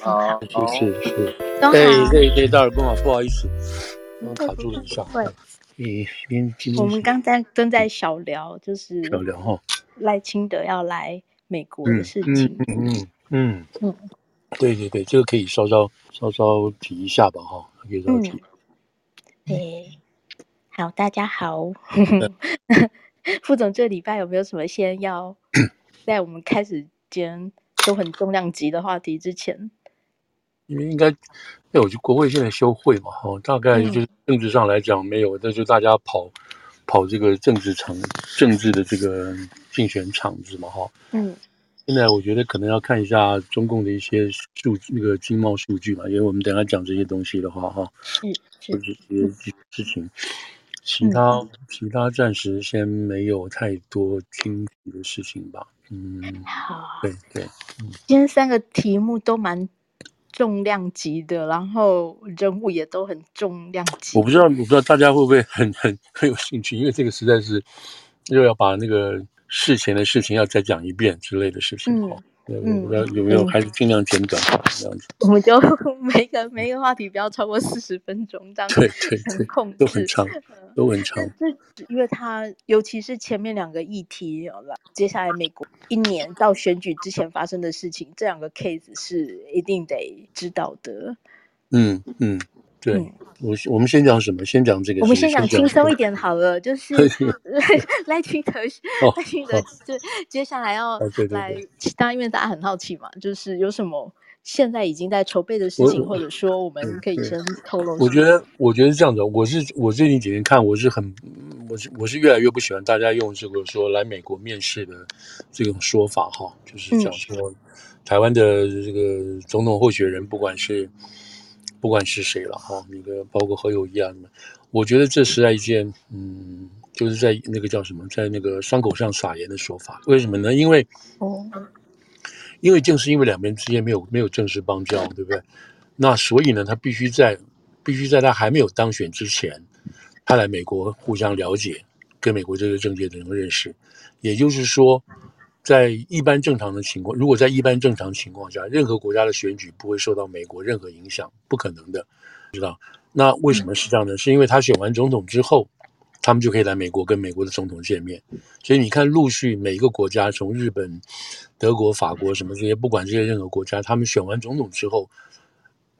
好，是是是，对对对，大耳公好，不好意思，我卡住了一下。会，一边。我们刚才正在小聊，就是小聊哈，赖清德要来美国的事情。嗯嗯嗯嗯，对对对，这个可以稍稍稍稍提一下吧哈，可以稍提。对，好，大家好，副总，这礼拜有没有什么先要在我们开始间？都很重量级的话题之前，因为应该，那我觉得国会现在休会嘛，哈，大概就是政治上来讲没有，那、嗯、就大家跑跑这个政治场、政治的这个竞选场子嘛，哈，嗯，现在我觉得可能要看一下中共的一些数那个经贸数据嘛，因为我们等下讲这些东西的话，哈，是是这些事情，其他、嗯、其他暂时先没有太多惊喜的事情吧。嗯，好，对对，嗯，今天三个题目都蛮重量级的，然后人物也都很重量级。我不知道，我不知道大家会不会很很很 有兴趣，因为这个实在是又要把那个事前的事情要再讲一遍之类的事情。嗯嗯，有没有还是尽量简短化这样子？我们就每个每一个话题不要超过四十分钟，这样对对对，控制都很长，都很长。这因为它尤其是前面两个议题了，接下来美国一年到选举之前发生的事情，这两个 case 是一定得知道的。嗯嗯。对，嗯、我我们先讲什么？先讲这个。我们先讲轻松一 点好了，就 是赖清德，赖清德就接下来要来，当然因为大家很好奇嘛，就是有什么现在已经在筹备的事情，或者说我们可以先透露。我觉得，我觉得是这样子，我是我最近几天看，我是很，我是我是越来越不喜欢大家用这个说来美国面试的这种说法哈，就是讲说台湾的这个总统候选人，不管是。不管是谁了哈，那个包括何友谊啊什么，我觉得这是在一件，嗯，就是在那个叫什么，在那个伤口上撒盐的说法。为什么呢？因为，哦，因为正是因为两边之间没有没有正式邦交，对不对？那所以呢，他必须在必须在他还没有当选之前，他来美国互相了解，跟美国这个政界的人认识。也就是说。在一般正常的情况，如果在一般正常情况下，任何国家的选举不会受到美国任何影响，不可能的，知道？那为什么是这样呢？是因为他选完总统之后，他们就可以来美国跟美国的总统见面。所以你看，陆续每一个国家，从日本、德国、法国什么这些，不管这些任何国家，他们选完总统之后，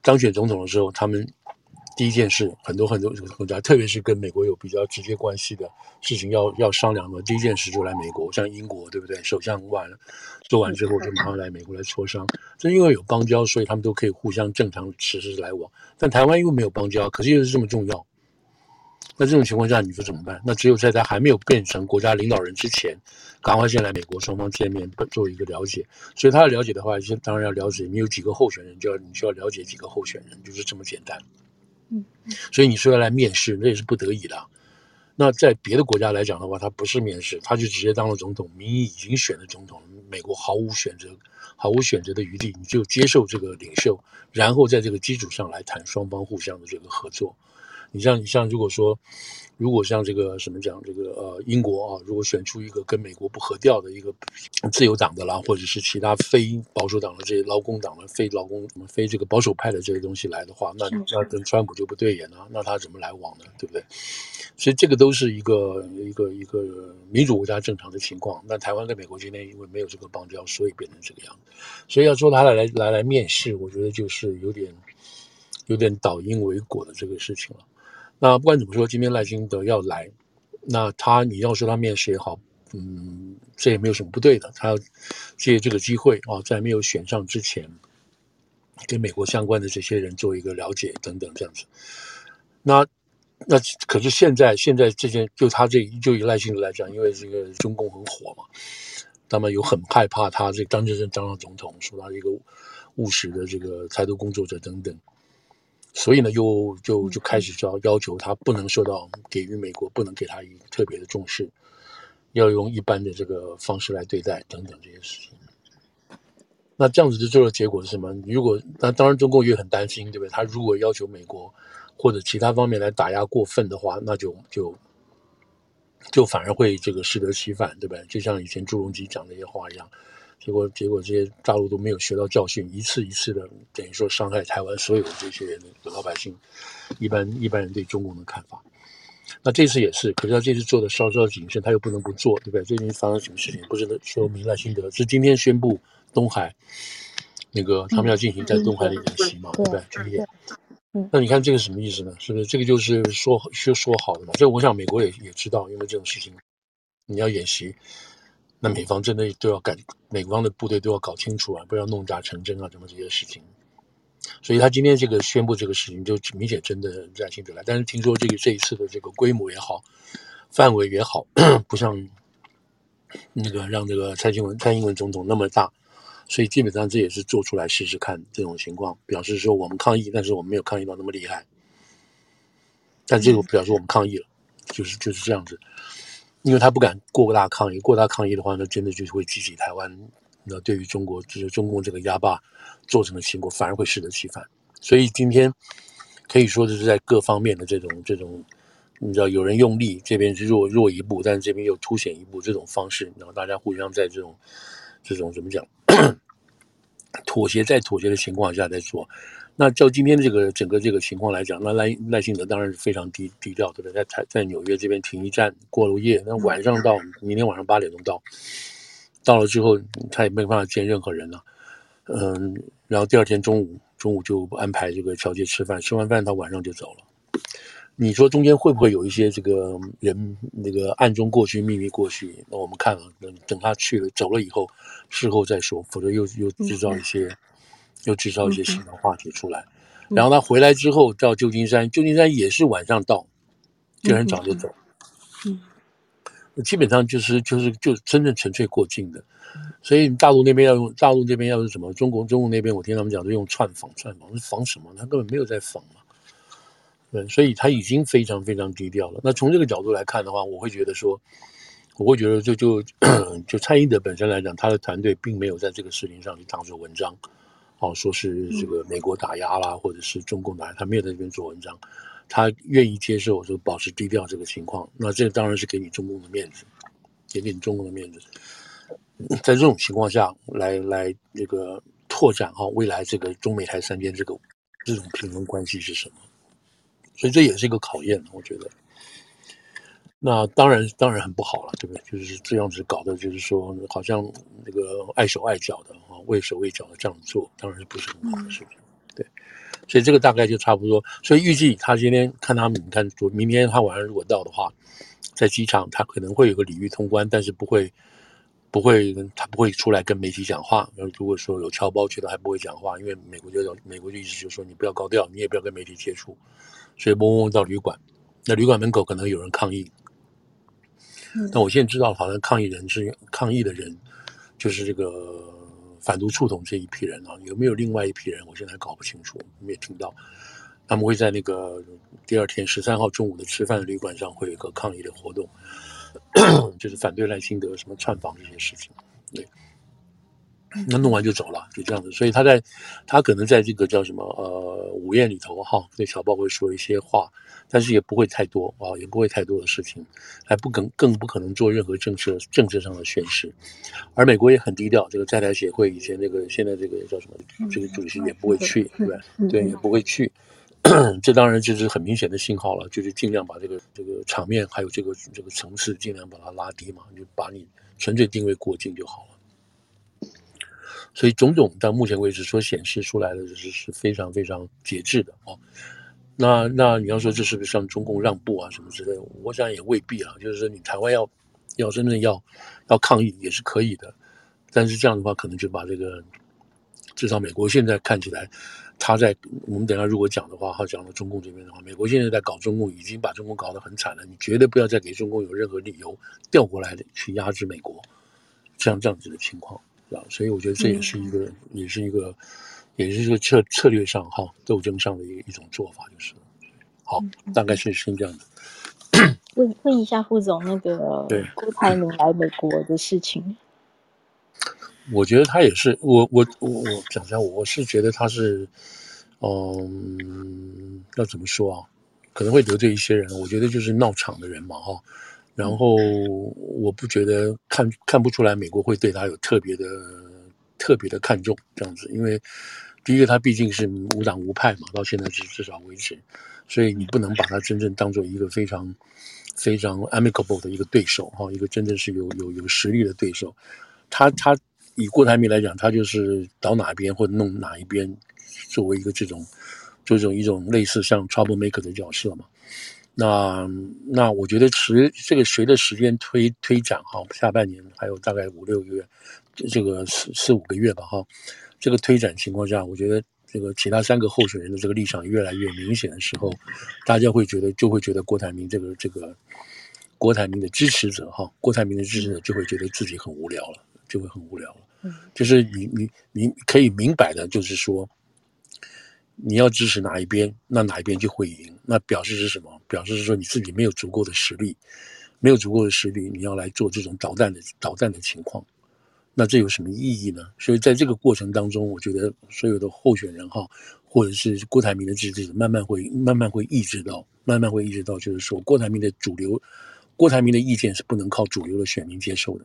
当选总统的时候，他们。第一件事，很多很多国家，特别是跟美国有比较直接关系的事情要要商量的，第一件事就来美国，像英国，对不对？首相完了，做完之后就马上来美国来磋商。正因为有邦交，所以他们都可以互相正常实施来往。但台湾因为没有邦交，可是又是这么重要，那这种情况下，你说怎么办？那只有在他还没有变成国家领导人之前，赶快先来美国，双方见面做一个了解。所以他要了解的话，先当然要了解你有几个候选人，就要你需要了解几个候选人，就是这么简单。所以你说要来面试，那也是不得已的。那在别的国家来讲的话，他不是面试，他就直接当了总统，民意已经选了总统，美国毫无选择，毫无选择的余地，你就接受这个领袖，然后在这个基础上来谈双方互相的这个合作。你像你像如果说。如果像这个什么讲这个呃英国啊，如果选出一个跟美国不合调的一个自由党的啦，或者是其他非保守党的这些劳工党的非劳工什么非这个保守派的这些东西来的话，那那跟川普就不对眼了，那他怎么来往呢？对不对？所以这个都是一个一个一个民主国家正常的情况。那台湾跟美国今天因为没有这个邦交，所以变成这个样子。所以要说他来来来来面试，我觉得就是有点有点倒因为果的这个事情了。那不管怎么说，今天赖清德要来，那他你要说他面试也好，嗯，这也没有什么不对的。他要借这个机会啊，在没有选上之前，跟美国相关的这些人做一个了解等等这样子。那那可是现在现在这件就他这就以赖清德来讲，因为这个中共很火嘛，他们有很害怕他这个当真正当上总统，说他一个务实的这个台独工作者等等。所以呢，又就就开始就要要求他不能受到给予美国，不能给他一特别的重视，要用一般的这个方式来对待等等这些事情。那这样子的最后结果是什么？如果那当然中共也很担心，对不对？他如果要求美国或者其他方面来打压过分的话，那就就就反而会这个适得其反，对不对？就像以前朱镕基讲那些话一样，结果结果这些大陆都没有学到教训，一次一次的等于说伤害台湾所有的这些人的老百姓，一般一般人对中共的看法。那这次也是，可是他这次做的稍稍谨慎，他又不能不做，对不对？最近发生什么事情？不是说明赖清德是今天宣布东海那个他们要进行在东海的演习嘛，对不对？军演。那你看这个什么意思呢？是不是这个就是说说说好的嘛？这我想美国也也知道，因为这种事情你要演习，那美方真的都要赶，美方的部队都要搞清楚啊，不要弄假成真啊，什么这些事情。所以他今天这个宣布这个事情，就明显真的在清楚来。但是听说这个这一次的这个规模也好，范围也好，不像那个让这个蔡英文蔡英文总统那么大，所以基本上这也是做出来试试看这种情况，表示说我们抗议，但是我们没有抗议到那么厉害。但这个表示我们抗议了，就是就是这样子，因为他不敢过大抗议，过大抗议的话，那真的就是会激起台湾。那对于中国，就是中共这个压霸做成的情况，反而会适得其反。所以今天可以说就是在各方面的这种这种，你知道，有人用力，这边是弱弱一步，但是这边又凸显一步，这种方式，然后大家互相在这种这种怎么讲，妥协再妥协的情况下在做。那照今天这个整个这个情况来讲，那赖赖清德当然是非常低低调，对不对？在台在纽约这边停一站过了夜，那晚上到明天晚上八点钟到。到了之后，他也没办法见任何人了，嗯，然后第二天中午，中午就安排这个桥接吃饭，吃完饭他晚上就走了。你说中间会不会有一些这个人那个暗中过去、秘密过去？那我们看了，等等他去了走了以后，事后再说，否则又又制造一些，又制造一些新的话题出来。然后他回来之后到旧金山，旧金山也是晚上到，就很早就走。嗯。基本上就是就是就真正纯粹过境的，所以大陆那边要用大陆这边要是什么？中国中国那边我听他们讲是用串访串访，是访什么？他根本没有在访嘛。对，所以他已经非常非常低调了。那从这个角度来看的话，我会觉得说，我会觉得就就 就蔡英文本身来讲，他的团队并没有在这个事情上去当做文章，哦，说是这个美国打压啦，或者是中共打压，他没有在这边做文章。他愿意接受，就保持低调这个情况，那这个当然是给你中共的面子，也给你中共的面子。在这种情况下来来这个拓展哈，未来这个中美台三边这个这种平衡关系是什么？所以这也是一个考验，我觉得。那当然当然很不好了，对不对？就是这样子搞的，就是说好像那个碍手碍脚的啊，畏手畏脚的这样做，当然是不是很好的事情。嗯所以这个大概就差不多，所以预计他今天看他们，你看，说明天他晚上如果到的话，在机场他可能会有个礼遇通关，但是不会，不会，他不会出来跟媒体讲话。然后如果说有侨胞去了，还不会讲话，因为美国就美国的意思就是说你不要高调，你也不要跟媒体接触。所以嗡嗡到旅馆，那旅馆门口可能有人抗议。那我现在知道，好像抗议人是抗议的人，就是这个。反独促统这一批人啊，有没有另外一批人？我现在还搞不清楚，没有听到。他们会在那个第二天十三号中午的吃饭的旅馆上会有一个抗议的活动，就是反对赖清德什么串访这些事情。对，那弄完就走了，就这样子。所以他在他可能在这个叫什么呃午宴里头哈，对小报会说一些话。但是也不会太多啊，也不会太多的事情，还不更更不可能做任何政策政策上的宣示，而美国也很低调。这个在台协会以前那个现在这个叫什么这个主席也不会去，对吧？对，也不会去。这当然就是很明显的信号了，就是尽量把这个这个场面还有这个这个层次尽量把它拉低嘛，就把你纯粹定位过境就好了。所以种种到目前为止所显示出来的是是非常非常节制的啊。那那你要说这是不是向中共让步啊什么之类？我想也未必啊。就是说你台湾要要真正要要抗议也是可以的，但是这样的话可能就把这个至少美国现在看起来，他在我们等下如果讲的话，哈讲到中共这边的话，美国现在在搞中共，已经把中共搞得很惨了。你绝对不要再给中共有任何理由调过来的去压制美国，像这样子的情况，所以我觉得这也是一个、嗯、也是一个。也是一个策策略上哈斗争上的一一种做法，就是好，大概是是这样的。问问一下副总，那个对郭台铭来美国的事情，我觉得他也是，我我我我讲一下，我是觉得他是，嗯，要怎么说啊？可能会得罪一些人，我觉得就是闹场的人嘛哈。然后我不觉得看看不出来美国会对他有特别的。特别的看重这样子，因为第一个他毕竟是无党无派嘛，到现在至至少为止，所以你不能把他真正当做一个非常非常 amicable 的一个对手哈，一个真正是有有有实力的对手。他他以郭台铭来讲，他就是倒哪边或者弄哪一边，作为一个这种这种一种类似像 trouble maker 的角色嘛。那那我觉得随这个随着时间推推展哈，下半年还有大概五六个月，这个四四五个月吧哈，这个推展情况下，我觉得这个其他三个候选人的这个立场越来越明显的时候，大家会觉得就会觉得郭台铭这个这个郭台铭的支持者哈，郭台铭的支持者就会觉得自己很无聊了，就会很无聊了。嗯，就是你你你可以明摆的就是说。你要支持哪一边，那哪一边就会赢。那表示是什么？表示是说你自己没有足够的实力，没有足够的实力，你要来做这种导弹的导弹的情况，那这有什么意义呢？所以在这个过程当中，我觉得所有的候选人哈，或者是郭台铭的支持者，慢慢会慢慢会意识到，慢慢会意识到，就是说郭台铭的主流，郭台铭的意见是不能靠主流的选民接受的，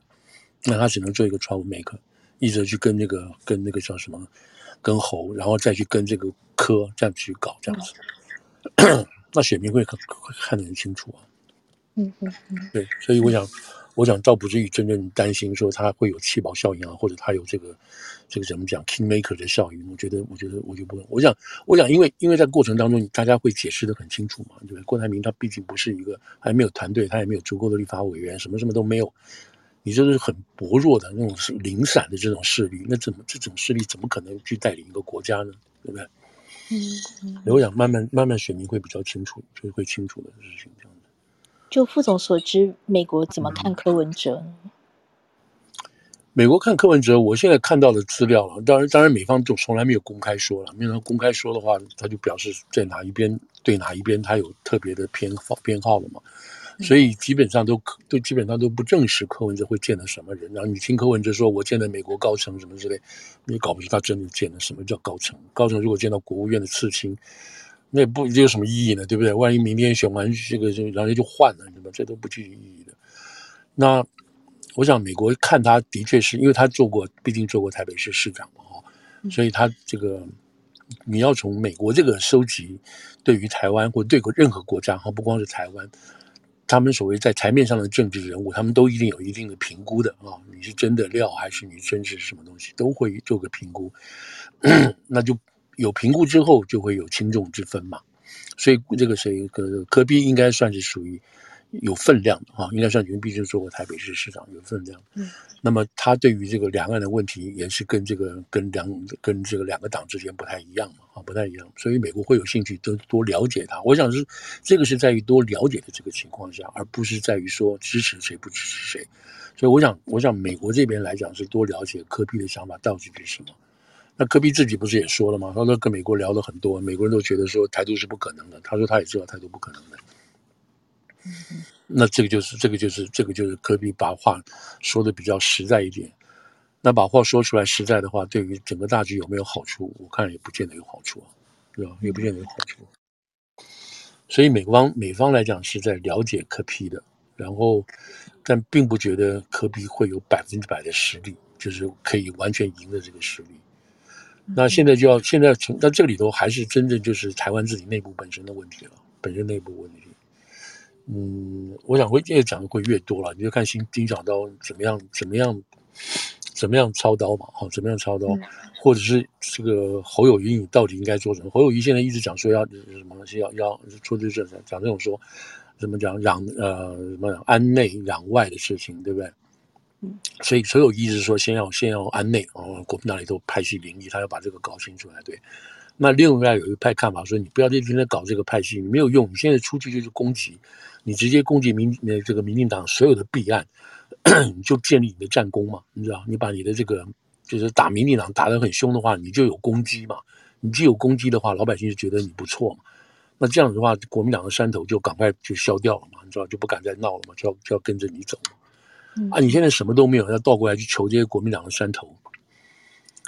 那他只能做一个 trouble maker，一直去跟那个跟那个叫什么？跟侯，然后再去跟这个科这样去搞这样子，嗯、那选民会看看得很清楚啊。嗯嗯嗯，对，所以我想，我想倒不至于真正担心说他会有气保效应啊，或者他有这个这个怎么讲 kingmaker 的效应。我觉得，我觉得我就不，我想，我想，因为因为在过程当中，大家会解释得很清楚嘛，对不对？郭台铭他毕竟不是一个还没有团队，他也没有足够的立法委员，什么什么都没有。你就是很薄弱的那种是零散的这种势力，那怎么这种势力怎么可能去带领一个国家呢？对不对？嗯，嗯，我想慢慢慢慢选民会比较清楚，就会清楚的事情这样的。就副总所知，美国怎么看柯文哲？嗯，美国看柯文哲，我现在看到的资料了，当然当然美方就从来没有公开说了，没有公开说的话，他就表示在哪一边对哪一边他有特别的偏好偏好了嘛。所以基本上都都基本上都不证实柯文哲会见了什么人，然后你听柯文哲说，我见了美国高层什么之类，你也搞不清他真的见了什么叫高层。高层如果见到国务院的次卿，那也不这有什么意义呢？对不对？万一明天选完这个，然后就换了，对吧？这都不具意义的。那我想美国看他的确是因为他做过，毕竟做过台北市市长嘛，哈，所以他这个你要从美国这个收集对于台湾或对任何国家哈，不光是台湾。他们所谓在台面上的政治人物，他们都一定有一定的评估的啊，你是真的料还是你真是什么东西，都会做个评估。那就有评估之后，就会有轻重之分嘛。所以这个谁，个科比应该算是属于。有分量的啊，应该算，因为毕竟做过台北市市长，有分量。嗯，那么他对于这个两岸的问题，也是跟这个跟两跟这个两个党之间不太一样嘛，啊，不太一样。所以美国会有兴趣多多了解他。我想是这个是在于多了解的这个情况下，而不是在于说支持谁不支持谁。所以我想，我想美国这边来讲是多了解科比的想法到底是什么。那科比自己不是也说了吗？他说跟美国聊了很多，美国人都觉得说台独是不可能的。他说他也知道台独不可能的。那这个就是这个就是这个就是科比把话说的比较实在一点。那把话说出来实在的话，对于整个大局有没有好处？我看也不见得有好处啊，对吧？也不见得有好处。所以美方美方来讲是在了解科比的，然后但并不觉得科比会有百分之百的实力，就是可以完全赢的这个实力。那现在就要现在从那这里头还是真正就是台湾自己内部本身的问题了，本身内部问题。嗯，我想会越讲的会越多了，你就看新金小刀怎么样，怎么样，怎么样操刀嘛，好，怎么样操刀，或者是这个侯友谊你到底应该做什么？侯友谊现在一直讲说要什么东西，要要出这这讲这种说，怎么讲攘呃什么安内攘外的事情，对不对？嗯，所以侯友宜是说先要先要安内，哦，国民党里头派系林立，他要把这个搞清楚来，对。那另外有一派看法说，你不要在今天搞这个派系，你没有用。你现在出去就是攻击，你直接攻击民呃这个民进党所有的弊案，你就建立你的战功嘛，你知道？你把你的这个就是打民进党打得很凶的话，你就有攻击嘛。你既有攻击的话，老百姓就觉得你不错嘛。那这样子的话，国民党的山头就赶快就消掉了嘛，你知道？就不敢再闹了嘛，就要就要跟着你走嘛。啊，你现在什么都没有，要倒过来去求这些国民党的山头，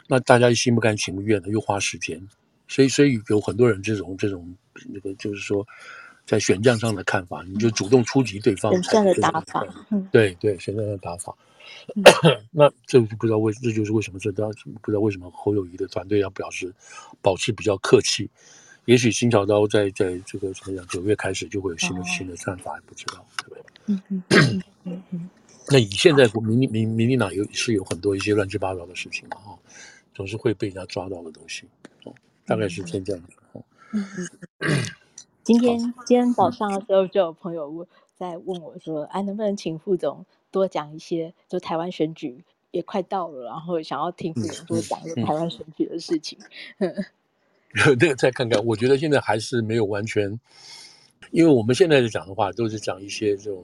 那大家心不甘情不愿的，又花时间。所以，所以有很多人这种这种那个，就是说，在选战上的看法，你就主动出击对方，选战的打法，对对，选战的打法。嗯、那这就不知道为，这就是为什么这当不知道为什么侯友谊的团队要表示保持比较客气。也许新潮刀在在这个怎么讲，九月开始就会有新的、哦、新的看法，也不知道，对不对？嗯嗯嗯嗯嗯。那以现在民民民民进党有是有很多一些乱七八糟的事情嘛哈，总是会被人家抓到的东西，哦，大概是先这样子哦。嗯嗯。今天今天早上的时候，就有朋友问在问我说：“哎，能不能请副总多讲一些？就台湾选举也快到了，然后想要听副总多讲一个台湾选举的事情。嗯” 那个再看看，我觉得现在还是没有完全，因为我们现在在讲的话，都是讲一些这种，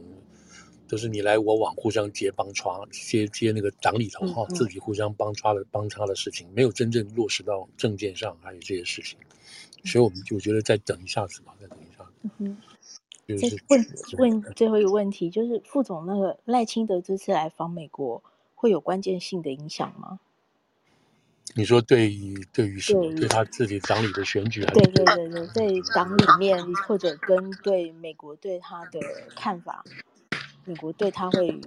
都是你来我往，互相接帮抓，接接那个党里头哈，自己互相帮抓的帮差的事情，没有真正落实到政见上，还有这些事情。所以我们就觉得再等一下子吧，再等一下子。嗯哼。再问问最后一个问题，就是副总，那个赖清德这次来访美国，会有关键性的影响吗？你说对于对于什么？对，对他自己党里的选举还是？对对对对，在党里面或者跟对美国对他的看法，美国对他会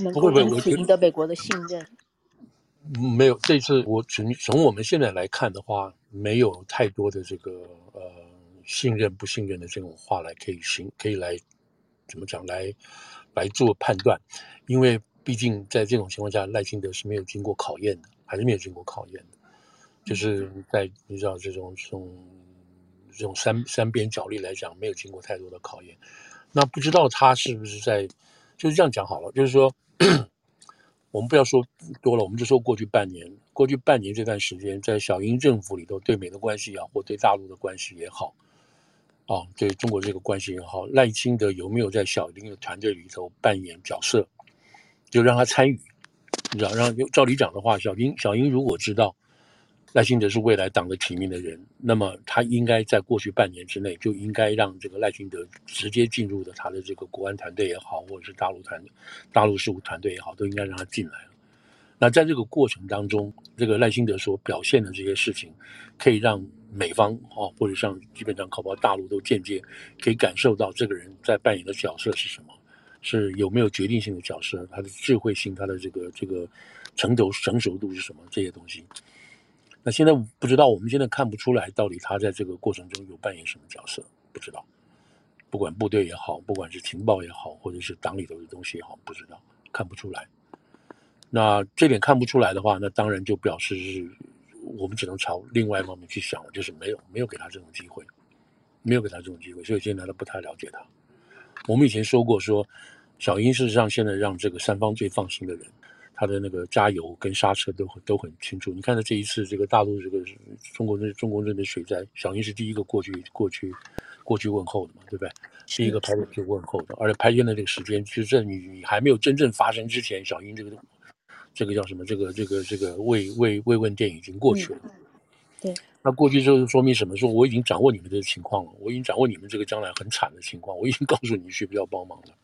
能够赢得美国的信任？没有，这次我从从我们现在来看的话，没有太多的这个呃信任不信任的这种话来可以行可以来怎么讲来来做判断，因为毕竟在这种情况下，赖清德是没有经过考验的，还是没有经过考验的，就是在你知道这种这种这种三三边角力来讲，没有经过太多的考验，那不知道他是不是在就是这样讲好了，就是说。我们不要说多了，我们就说过去半年，过去半年这段时间，在小英政府里头，对美的关系也好，或对大陆的关系也好，啊，对中国这个关系也好，赖清德有没有在小英的团队里头扮演角色，就让他参与，你知道，让照理讲的话，小英小英如果知道。赖清德是未来党的提名的人，那么他应该在过去半年之内就应该让这个赖清德直接进入的他的这个国安团队也好，或者是大陆团、大陆事务团队也好，都应该让他进来了。那在这个过程当中，这个赖清德所表现的这些事情，可以让美方啊，或者像基本上搞不大陆都间接可以感受到这个人在扮演的角色是什么，是有没有决定性的角色，他的智慧性，他的这个这个成熟成熟度是什么这些东西。那现在不知道，我们现在看不出来，到底他在这个过程中有扮演什么角色？不知道，不管部队也好，不管是情报也好，或者是党里头的东西也好，不知道，看不出来。那这点看不出来的话，那当然就表示是我们只能朝另外一方面去想了，就是没有没有给他这种机会，没有给他这种机会，所以现在都不太了解他。我们以前说过说，说小英事实上现在让这个三方最放心的人。他的那个加油跟刹车都很都很清楚。你看到这一次这个大陆这个中国这中国这边水灾，小英是第一个过去过去过去问候的嘛，对不对？第一个派去问候的，而且拍片的这个时间，就是在你你还没有真正发生之前，小英这个这个叫什么？这个这个这个慰慰慰问电已经过去了。嗯、对，那过去之后说明什么？说我已经掌握你们这个情况了，我已经掌握你们这个将来很惨的情况，我已经告诉你需不需要帮忙了。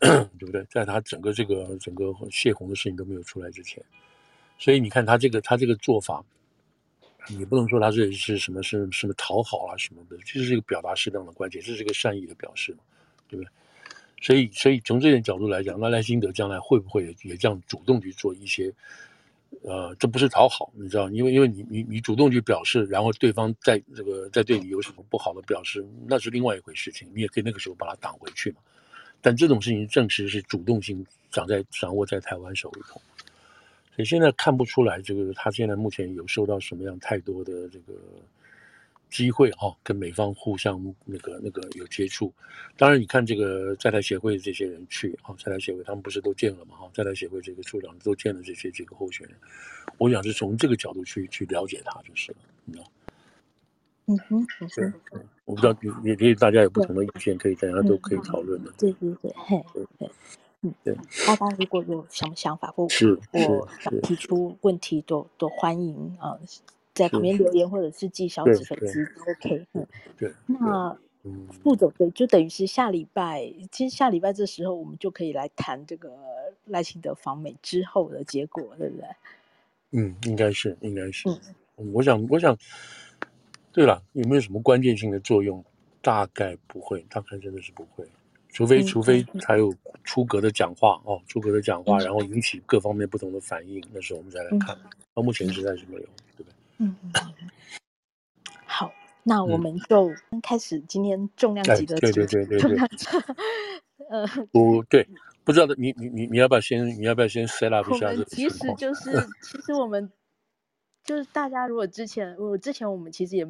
对不对？在他整个这个整个泄洪的事情都没有出来之前，所以你看他这个他这个做法，你不能说他这是什么是什么讨好啊什么的，这是一个表达适当的关切，这是一个善意的表示嘛，对不对？所以所以从这点角度来讲，那赖辛德将来会不会也这样主动去做一些？呃，这不是讨好，你知道，因为因为你你你主动去表示，然后对方在这个在对你有什么不好的表示，那是另外一回事情，你也可以那个时候把他挡回去嘛。但这种事情正是是主动性掌在掌握在台湾手里头，所以现在看不出来这个他现在目前有受到什么样太多的这个机会哈、哦，跟美方互相那个那个有接触。当然，你看这个在台协会这些人去哈，在台协会他们不是都见了嘛哈，在台协会这个处长都见了这些几个候选人，我想是从这个角度去去了解他就是了，你知道。嗯哼，对，我不知道，也可以大家有不同的意见，可以大家都可以讨论的。对对对，嘿，对，嗯，对，大家如果有什么想法或是或想提出问题，都都欢迎啊，在旁边留言或者是寄小纸粉丝都 OK。嗯，对。那副总对，就等于是下礼拜，其实下礼拜这时候我们就可以来谈这个赖清德访美之后的结果，对不对？嗯，应该是，应该是。嗯，我想，我想。对了，有没有什么关键性的作用？大概不会，大概真的是不会，除非除非他有出格的讲话哦，出格的讲话，然后引起各方面不同的反应，那时候我们再来看。到目前实在是没有，对不对？嗯嗯。好，那我们就开始今天重量级的，对对对对对。呃，不对，不知道的，你你你你要不要先，你要不要先 set up 一下？其实就是，其实我们。就是大家如果之前，我之前我们其实也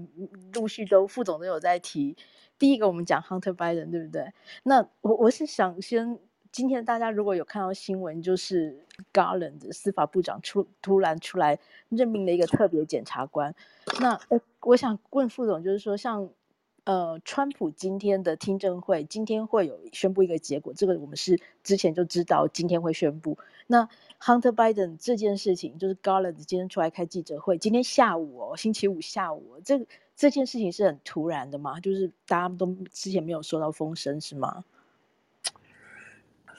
陆续都副总都有在提。第一个我们讲 Hunter Biden 对不对？那我我是想先，今天大家如果有看到新闻，就是 Garland 司法部长出突然出来任命了一个特别检察官。那，我想问副总，就是说像。呃，川普今天的听证会，今天会有宣布一个结果，这个我们是之前就知道今天会宣布。那 Hunter Biden 这件事情，就是 Garland 今天出来开记者会，今天下午哦，星期五下午，这这件事情是很突然的嘛？就是大家都之前没有收到风声是吗？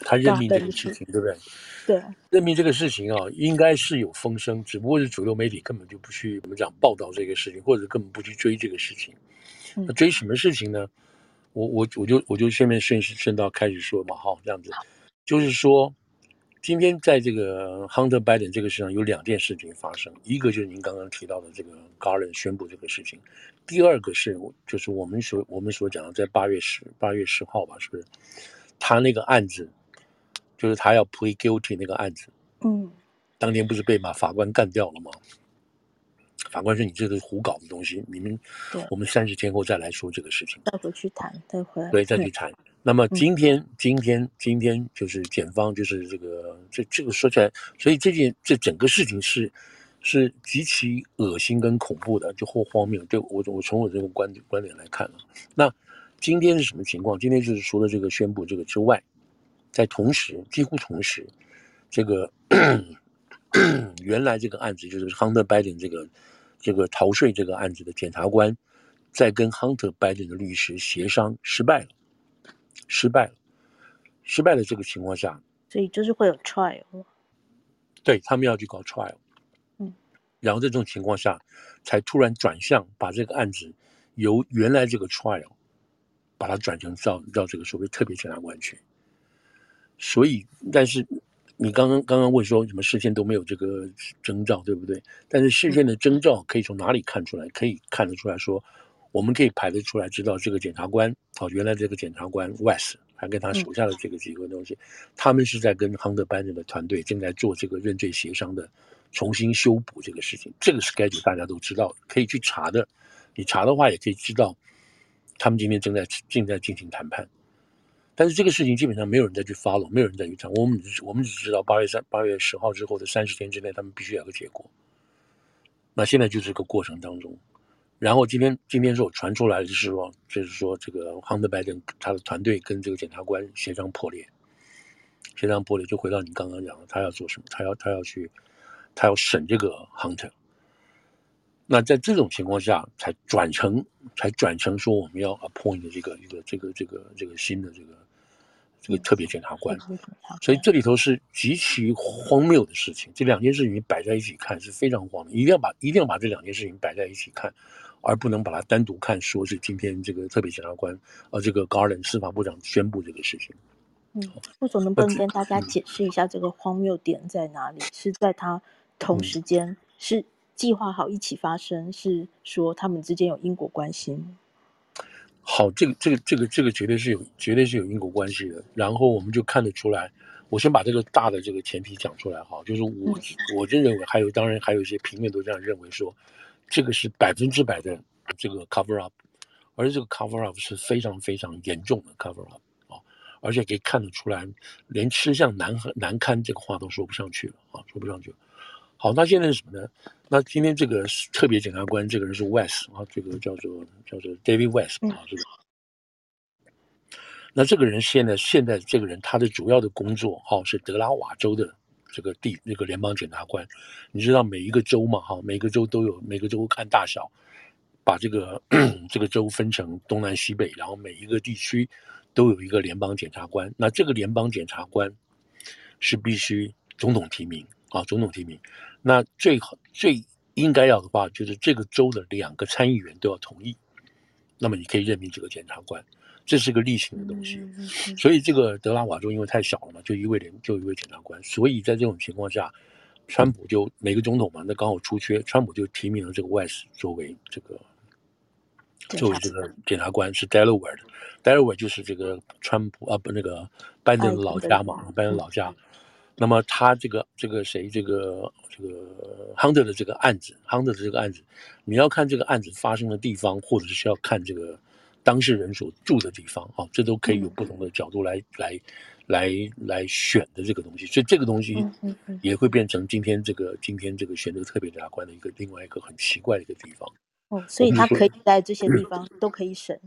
他任命这个事情，对不对？对，任命这个事情啊，应该是有风声，只不过是主流媒体根本就不去怎么讲报道这个事情，或者根本不去追这个事情。那追什么事情呢？我我我就我就顺便顺顺道开始说嘛，哈，这样子，就是说，今天在这个 Hunter Biden 这个事上有两件事情发生，一个就是您刚刚提到的这个 Garland 宣布这个事情，第二个是就是我们所我们所讲的在八月十八月十号吧，是不是？他那个案子，就是他要 plead guilty 那个案子，嗯，当天不是被马法官干掉了吗？法官说：“你这个胡搞的东西，你们，我们三十天后再来说这个事情，再回去谈，再回来，对，再去谈。那么今天，今天，今天就是检方，就是这个，这这个说起来，所以这件这整个事情是是极其恶心跟恐怖的，就或荒谬。对我，我从我这个观点观点来看啊。那今天是什么情况？今天就是除了这个宣布这个之外，在同时，几乎同时，这个 原来这个案子就是 Hunter Biden 这个。”这个逃税这个案子的检察官，在跟 Hunter Biden 的律师协商失败了，失败了，失败了。这个情况下，所以就是会有 trial，对，他们要去搞 trial，嗯，然后这种情况下，才突然转向把这个案子由原来这个 trial，把它转成到到这个所谓特别检察官去。所以，但是。你刚刚刚刚问说什么事先都没有这个征兆，对不对？但是事先的征兆可以从哪里看出来？可以看得出来说，我们可以排得出来，知道这个检察官，哦，原来这个检察官 West 还跟他手下的这个几个东西，他们是在跟 Hunter Biden 的团队正在做这个认罪协商的重新修补这个事情。这个 schedule 大家都知道，可以去查的。你查的话也可以知道，他们今天正在正在进行谈判。但是这个事情基本上没有人再去 follow，没有人再去讲。我们只我们只知道八月三八月十号之后的三十天之内，他们必须有个结果。那现在就是这个过程当中。然后今天今天是我传出来的就是说，就是说这个 Hunter Biden 他的团队跟这个检察官协商破裂，协商破裂就回到你刚刚讲的，他要做什么？他要他要去，他要审这个 Hunter。那在这种情况下，才转成才转成说我们要 appoint 这个一个这个这个这个新的这个。这个特别检察官，所以这里头是极其荒谬的事情。这两件事情摆在一起看是非常荒谬，一定要把一定要把这两件事情摆在一起看，而不能把它单独看，说是今天这个特别检察官，呃，这个 Garland 司法部长宣布这个事情。嗯，副总能不能跟大家解释一下这个荒谬点在哪里？是在他同时间是计划好一起发生，是说他们之间有因果关系吗？好，这个这个这个这个绝对是有绝对是有因果关系的。然后我们就看得出来，我先把这个大的这个前提讲出来哈，就是我我真认为还有，当然还有一些平面都这样认为说，这个是百分之百的这个 cover up，而这个 cover up 是非常非常严重的 cover up 啊，而且可以看得出来，连吃相难难堪这个话都说不上去了啊，说不上去了。好，那现在是什么呢？那今天这个特别检察官这个人是 West 啊，这个叫做叫做 David West 啊，这个。那这个人现在现在这个人他的主要的工作哈是德拉瓦州的这个地那个联邦检察官。你知道每一个州嘛哈，每个州都有每个州看大小，把这个这个州分成东南西北，然后每一个地区都有一个联邦检察官。那这个联邦检察官是必须总统提名。啊，总统提名，那最好最应该要的话，就是这个州的两个参议员都要同意，那么你可以任命这个检察官，这是个例行的东西。所以这个德拉瓦州因为太小了嘛，就一位连就一位检察官，所以在这种情况下，川普就每个总统嘛，那刚好出缺，川普就提名了这个 West 作为这个作为这个检察官，是 Delaware 的，Delaware 就是这个川普啊不那个拜登的老家嘛，拜登老家。那么他这个这个谁这个这个 Hunter 的这个案子，Hunter 的这个案子，你要看这个案子发生的地方，或者是要看这个当事人所住的地方啊，这都可以有不同的角度来来来来选的这个东西。所以这个东西也会变成今天这个今天这个选择特别检察官的一个另外一个很奇怪的一个地方。哦，所以他可以在这些地方都可以审。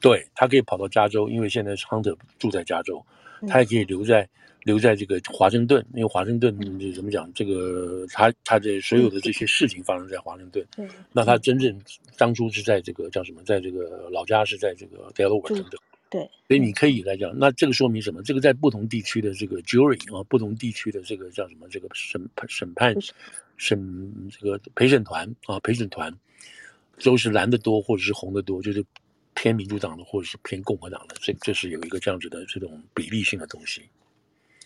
对，他可以跑到加州，因为现在是 Hunter 住在加州，他也可以留在。留在这个华盛顿，因为华盛顿就怎么讲？这个他他的所有的这些事情发生在华盛顿。对。那他真正当初是在这个叫什么？在这个老家是在这个 Delaware 等等。对。所以你可以来讲，那这个说明什么？这个在不同地区的这个 jury 啊，不同地区的这个叫什么？这个审审判审这个陪审团啊，陪审团都是蓝的多或者是红的多，就是偏民主党的或者是偏共和党的，这这是有一个这样子的这种比例性的东西。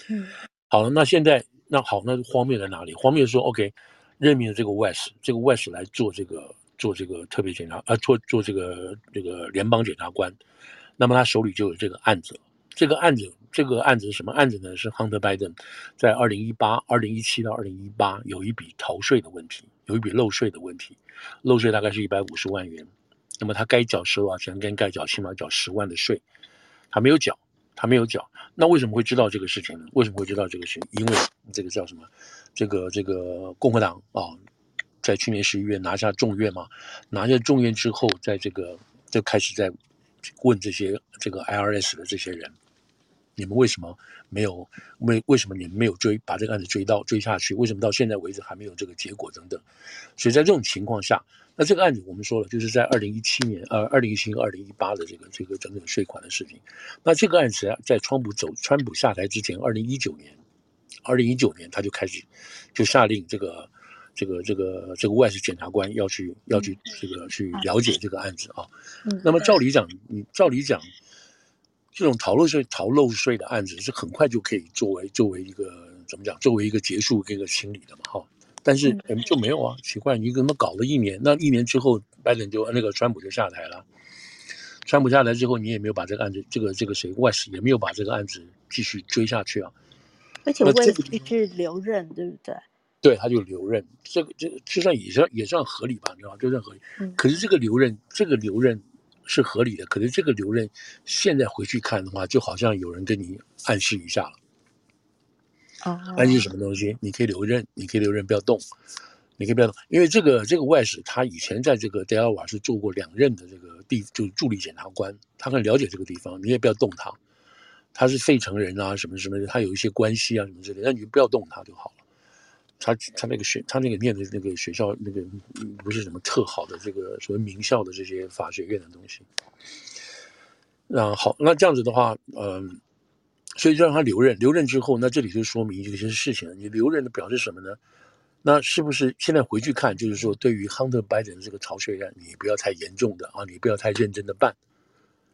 嗯，好了，那现在那好，那荒谬在哪里？荒谬说，OK，任命了这个 West，这个 West 来做这个做这个特别检察，呃，做做这个这个联邦检察官，那么他手里就有这个案子。这个案子，这个案子是什么案子呢？是 Hunter Biden 在二零一八、二零一七到二零一八有一笔逃税的问题，有一笔漏税的问题，漏税大概是一百五十万元。那么他该缴十多少钱？跟该缴起码缴十万的税，他没有缴。他没有缴，那为什么会知道这个事情呢？为什么会知道这个事情？因为这个叫什么？这个这个共和党啊，在去年十一月拿下众院嘛，拿下众院之后，在这个就开始在问这些这个 IRS 的这些人，你们为什么没有为为什么你们没有追把这个案子追到追下去？为什么到现在为止还没有这个结果等等？所以在这种情况下。那这个案子我们说了，就是在二零一七年，呃，二零一七和二零一八的这个这个整整税款的事情。那这个案子在川普走，川普下台之前，二零一九年，二零一九年他就开始就下令这个这个这个这个外事检察官要去要去这个去了解这个案子啊。那么照理讲，你照理讲，这种逃漏税逃漏税的案子是很快就可以作为作为一个怎么讲，作为一个结束跟一个清理的嘛，哈。但是就没有啊，奇怪，你怎么搞了一年？那一年之后，拜登就那个川普就下台了。川普下台之后，你也没有把这个案子，这个这个谁外事也没有把这个案子继续追下去啊。而且外事是留任，对不对？对，他就留任，这个这就算也算也算合理吧，你知道吗？就算合理。可是这个留任，这个留任是合理的。可是这个留任，现在回去看的话，就好像有人跟你暗示一下了。安是什么东西？你可以留任，你可以留任，不要动，你可以不要动，因为这个这个外史他以前在这个德尔瓦是做过两任的这个地，就是助理检察官，他很了解这个地方，你也不要动他，他是费城人啊，什么什么的，他有一些关系啊什么之类的，那你就不要动他就好了。他他那个学，他那个念的那个学校那个不是什么特好的这个所谓名校的这些法学院的东西。那好，那这样子的话，嗯。所以就让他留任，留任之后，那这里就说明一些事情了。你留任的表示什么呢？那是不是现在回去看，就是说，对于 Hunter Biden 的这个逃税案，你不要太严重的啊，你不要太认真的办，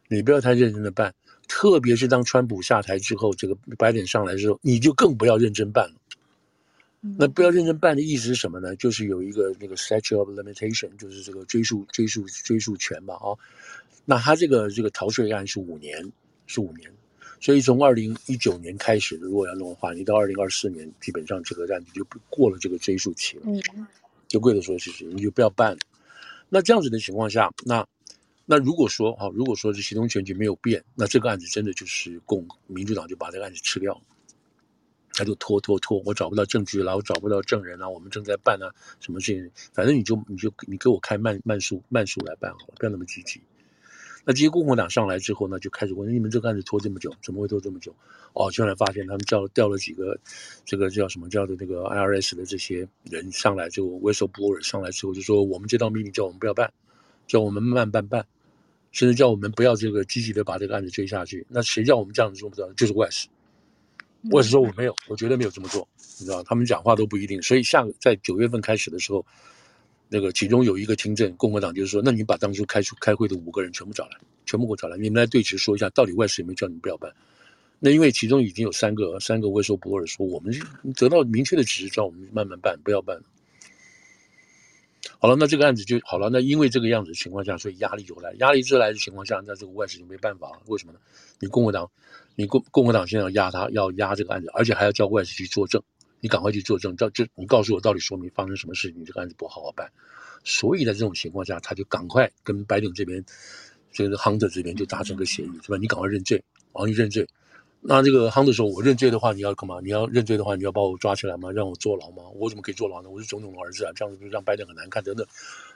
你不要太认真的办。特别是当川普下台之后，这个 Biden 上来之后，你就更不要认真办了。那不要认真办的意思是什么呢？就是有一个那个 statute of limitation，就是这个追诉追诉追诉权吧啊。那他这个这个逃税案是五年，是五年。所以从二零一九年开始，如果要弄的话，你到二零二四年，基本上这个案子就过了这个追诉期了。嗯，就贵的说其实，你就不要办了。那这样子的情况下，那那如果说哈，如果说这协同全局没有变，那这个案子真的就是共民主党就把这个案子吃掉，他就拖拖拖，我找不到证据了，我找不到证人了，我们正在办啊，什么事情，反正你就你就你给我开慢慢速慢速来办好了，不要那么积极。那这些共和党上来之后呢，就开始问你们这个案子拖这么久，怎么会拖这么久？哦，后来发现他们叫调了几个，这个叫什么叫做那个 IRS 的这些人上来，就 whistleblower 上来之后就说，我们接到命令叫我们不要办，叫我们慢办办，甚至叫我们不要这个积极的把这个案子追下去。那谁叫我们这样子做不到？就是 West。West 说我没有，我绝对没有这么做，你知道，他们讲话都不一定。所以下在九月份开始的时候。那个其中有一个听证，共和党就是说，那你把当初开出开会的五个人全部找来，全部给我找来，你们来对质说一下，到底外事有没有叫你们不要办？那因为其中已经有三个三个 whistleblower 说，我们得到明确的指示，叫我们慢慢办，不要办。好了，那这个案子就好了。那因为这个样子情况下，所以压力就来，压力之来的情况下，那这个外事就没办法了。为什么呢？你共和党，你共共和党现在要压他，要压这个案子，而且还要叫外事去作证。你赶快去作证，到这你告诉我到底说明发生什么事情，你这个案子不好好办。所以在这种情况下，他就赶快跟拜登这边，这个亨特这边就达成个协议，是吧？你赶快认罪，然后你认罪。那这个亨特说：“我认罪的话，你要干嘛？你要认罪的话，你要把我抓起来吗？让我坐牢吗？我怎么可以坐牢呢？我是总统的儿子啊！这样子就让拜登很难看等等。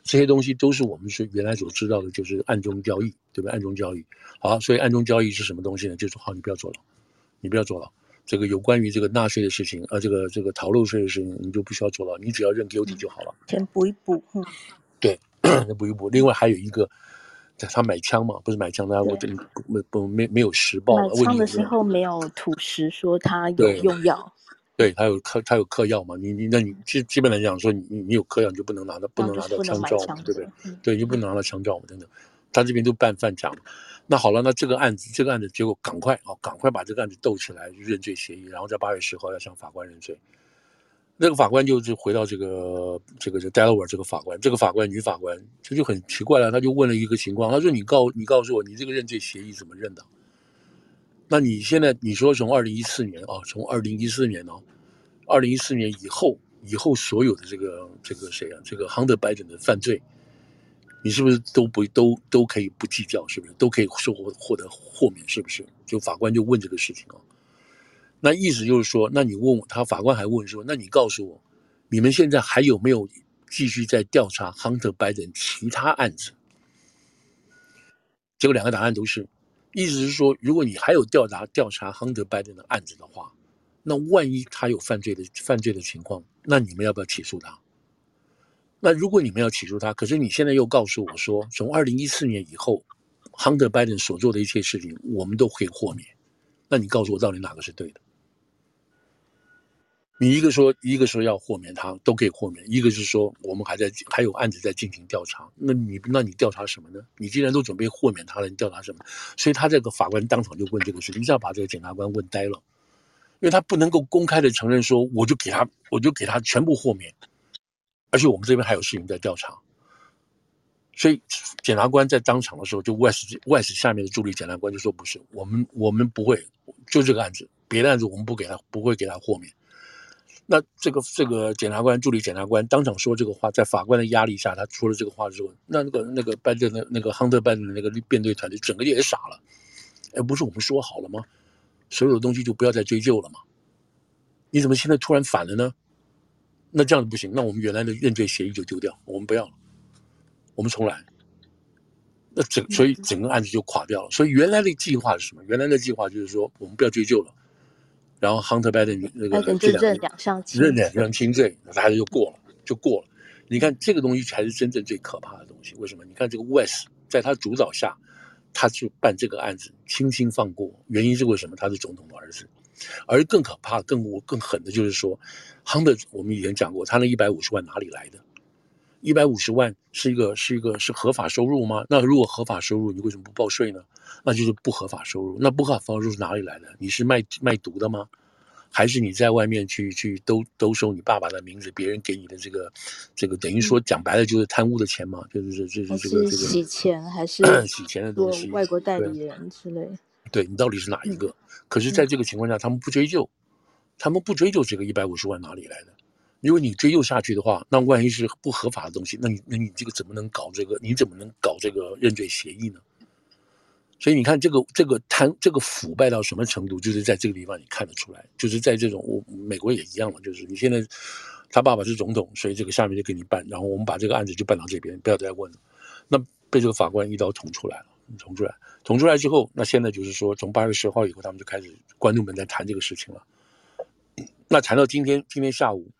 这些东西都是我们是原来所知道的，就是暗中交易，对不对？暗中交易。好，所以暗中交易是什么东西呢？就是好，你不要坐牢，你不要坐牢。这个有关于这个纳税的事情，呃，这个这个逃漏税的事情，你就不需要做了，你只要认 guilty 就好了。先补一补，嗯，对，补一补。另外还有一个。”他买枪嘛，不是买枪，他我没不没没有实报。买枪的时候没有吐实说他有用药，对，他有嗑他有嗑药嘛？你你那你基基本来讲说你你有嗑药你就不能拿到不能拿到枪照嘛，对不对？嗯、对，你就不能拿到枪照嘛等等。他这边都办犯讲，那好了，那这个案子这个案子结果赶快啊，赶快把这个案子斗起来认罪协议，然后在八月十号要向法官认罪。那个法官就是回到这个这个这 Delawar 这个法官，这个法官女法官，这就很奇怪了，他就问了一个情况，他说：“你告你告诉我，你这个认罪协议怎么认的？那你现在你说从二零一四年啊，从二零一四年哦，二零一四年以后以后所有的这个这个谁啊，这个 Hunter Biden 的犯罪，你是不是都不都都可以不计较？是不是都可以收获获得豁免？是不是？就法官就问这个事情啊。”那意思就是说，那你问，他法官还问说，那你告诉我，你们现在还有没有继续在调查 Hunter Biden 其他案子？结果两个答案都是，意思是说，如果你还有调查调查 Hunter Biden 的案子的话，那万一他有犯罪的犯罪的情况，那你们要不要起诉他？那如果你们要起诉他，可是你现在又告诉我说，从二零一四年以后，Hunter Biden 所做的一切事情，我们都可以豁免，那你告诉我，到底哪个是对的？你一个说，一个说要豁免他，都可以豁免；一个是说我们还在还有案子在进行调查，那你那你调查什么呢？你既然都准备豁免他了，你调查什么？所以他这个法官当场就问这个事，一下把这个检察官问呆了，因为他不能够公开的承认说，我就给他，我就给他全部豁免，而且我们这边还有事情在调查，所以检察官在当场的时候，就 West West 下面的助理检察官就说不是，我们我们不会就这个案子，别的案子我们不给他，不会给他豁免。那这个这个检察官助理检察官当场说这个话，在法官的压力下，他说了这个话之后，那那个那个班的那那个 Hunter Biden 的那个辩队团队整个就也傻了，哎，不是我们说好了吗？所有的东西就不要再追究了吗？你怎么现在突然反了呢？那这样子不行，那我们原来的认罪协议就丢掉，我们不要了，我们重来。那整所以整个案子就垮掉了。所以原来的计划是什么？原来的计划就是说，我们不要追究了。然后 Hunter Biden 那个认两项认两项轻罪，他就过了，就过了。你看这个东西才是真正最可怕的东西。为什么？你看这个 West 在他主导下，他去办这个案子，轻轻放过。原因是为什么？他是总统的儿子。而更可怕、更更狠的就是说，Hunter 我们以前讲过，他那一百五十万哪里来的？一百五十万是一个是一个是合法收入吗？那如果合法收入，你为什么不报税呢？那就是不合法收入。那不合法收入是哪里来的？你是卖卖毒的吗？还是你在外面去去兜兜收你爸爸的名字，别人给你的这个这个等于说讲白了就是贪污的钱嘛？就是就是这个这个洗钱还是 洗钱的东西？外国代理人之类。对，你到底是哪一个？可是在这个情况下，他们不追究，他们不追究这个一百五十万哪里来的？如果你追究下去的话，那万一是不合法的东西，那你那你这个怎么能搞这个？你怎么能搞这个认罪协议呢？所以你看这个这个贪这个腐败到什么程度，就是在这个地方你看得出来，就是在这种我美国也一样嘛，就是你现在他爸爸是总统，所以这个下面就给你办，然后我们把这个案子就办到这边，不要再问了。那被这个法官一刀捅出来了，捅出来，捅出来之后，那现在就是说从八月十号以后，他们就开始观众们在谈这个事情了。那谈到今天，今天下午。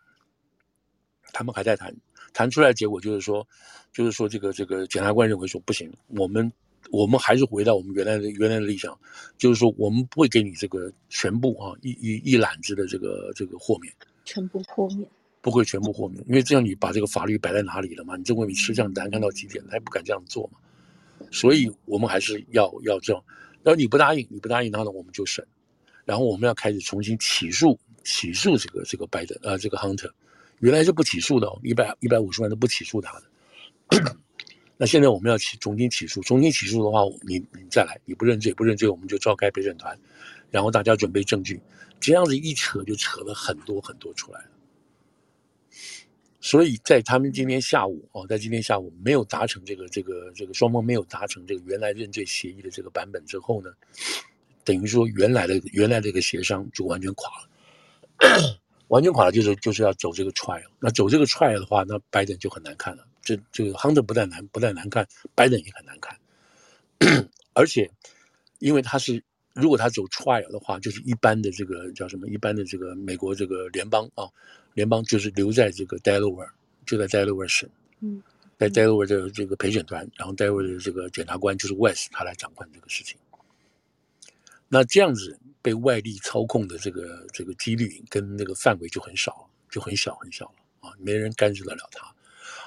他们还在谈，谈出来结果就是说，就是说这个这个检察官认为说不行，我们我们还是回到我们原来的原来的立场，就是说我们不会给你这个全部啊一一一揽子的这个这个豁免，全部豁免，不会全部豁免，因为这样你把这个法律摆在哪里了嘛？你认为你吃相难看到极点，他也不敢这样做嘛。所以我们还是要要这样。然后你不答应，你不答应，然后呢，我们就审。然后我们要开始重新起诉，起诉这个这个拜登啊，这个 Hunter，原来是不起诉的哦，一百一百五十万都不起诉他的。那现在我们要起重新起诉，重新起诉的话，你你再来，你不认罪不认罪，我们就召开陪审团，然后大家准备证据，这样子一扯就扯了很多很多出来了。所以在他们今天下午哦，在今天下午没有达成这个这个这个双方没有达成这个原来认罪协议的这个版本之后呢，等于说原来的原来这个协商就完全垮了，完全垮了就是就是要走这个 trial，那走这个 trial 的话，那拜登就很难看了。这这个 Hunter 不但难不但难看，拜登也很难看，而且因为他是如果他走 trial 的话，就是一般的这个叫什么？一般的这个美国这个联邦啊。联邦就是留在这个 Delaware，就在 Delaware 省，嗯，在 Delaware 的这个陪审团，然后 Delaware 的这个检察官就是 West，他来掌管这个事情。那这样子被外力操控的这个这个几率跟那个范围就很少，就很小很小了啊，没人干涉得了他。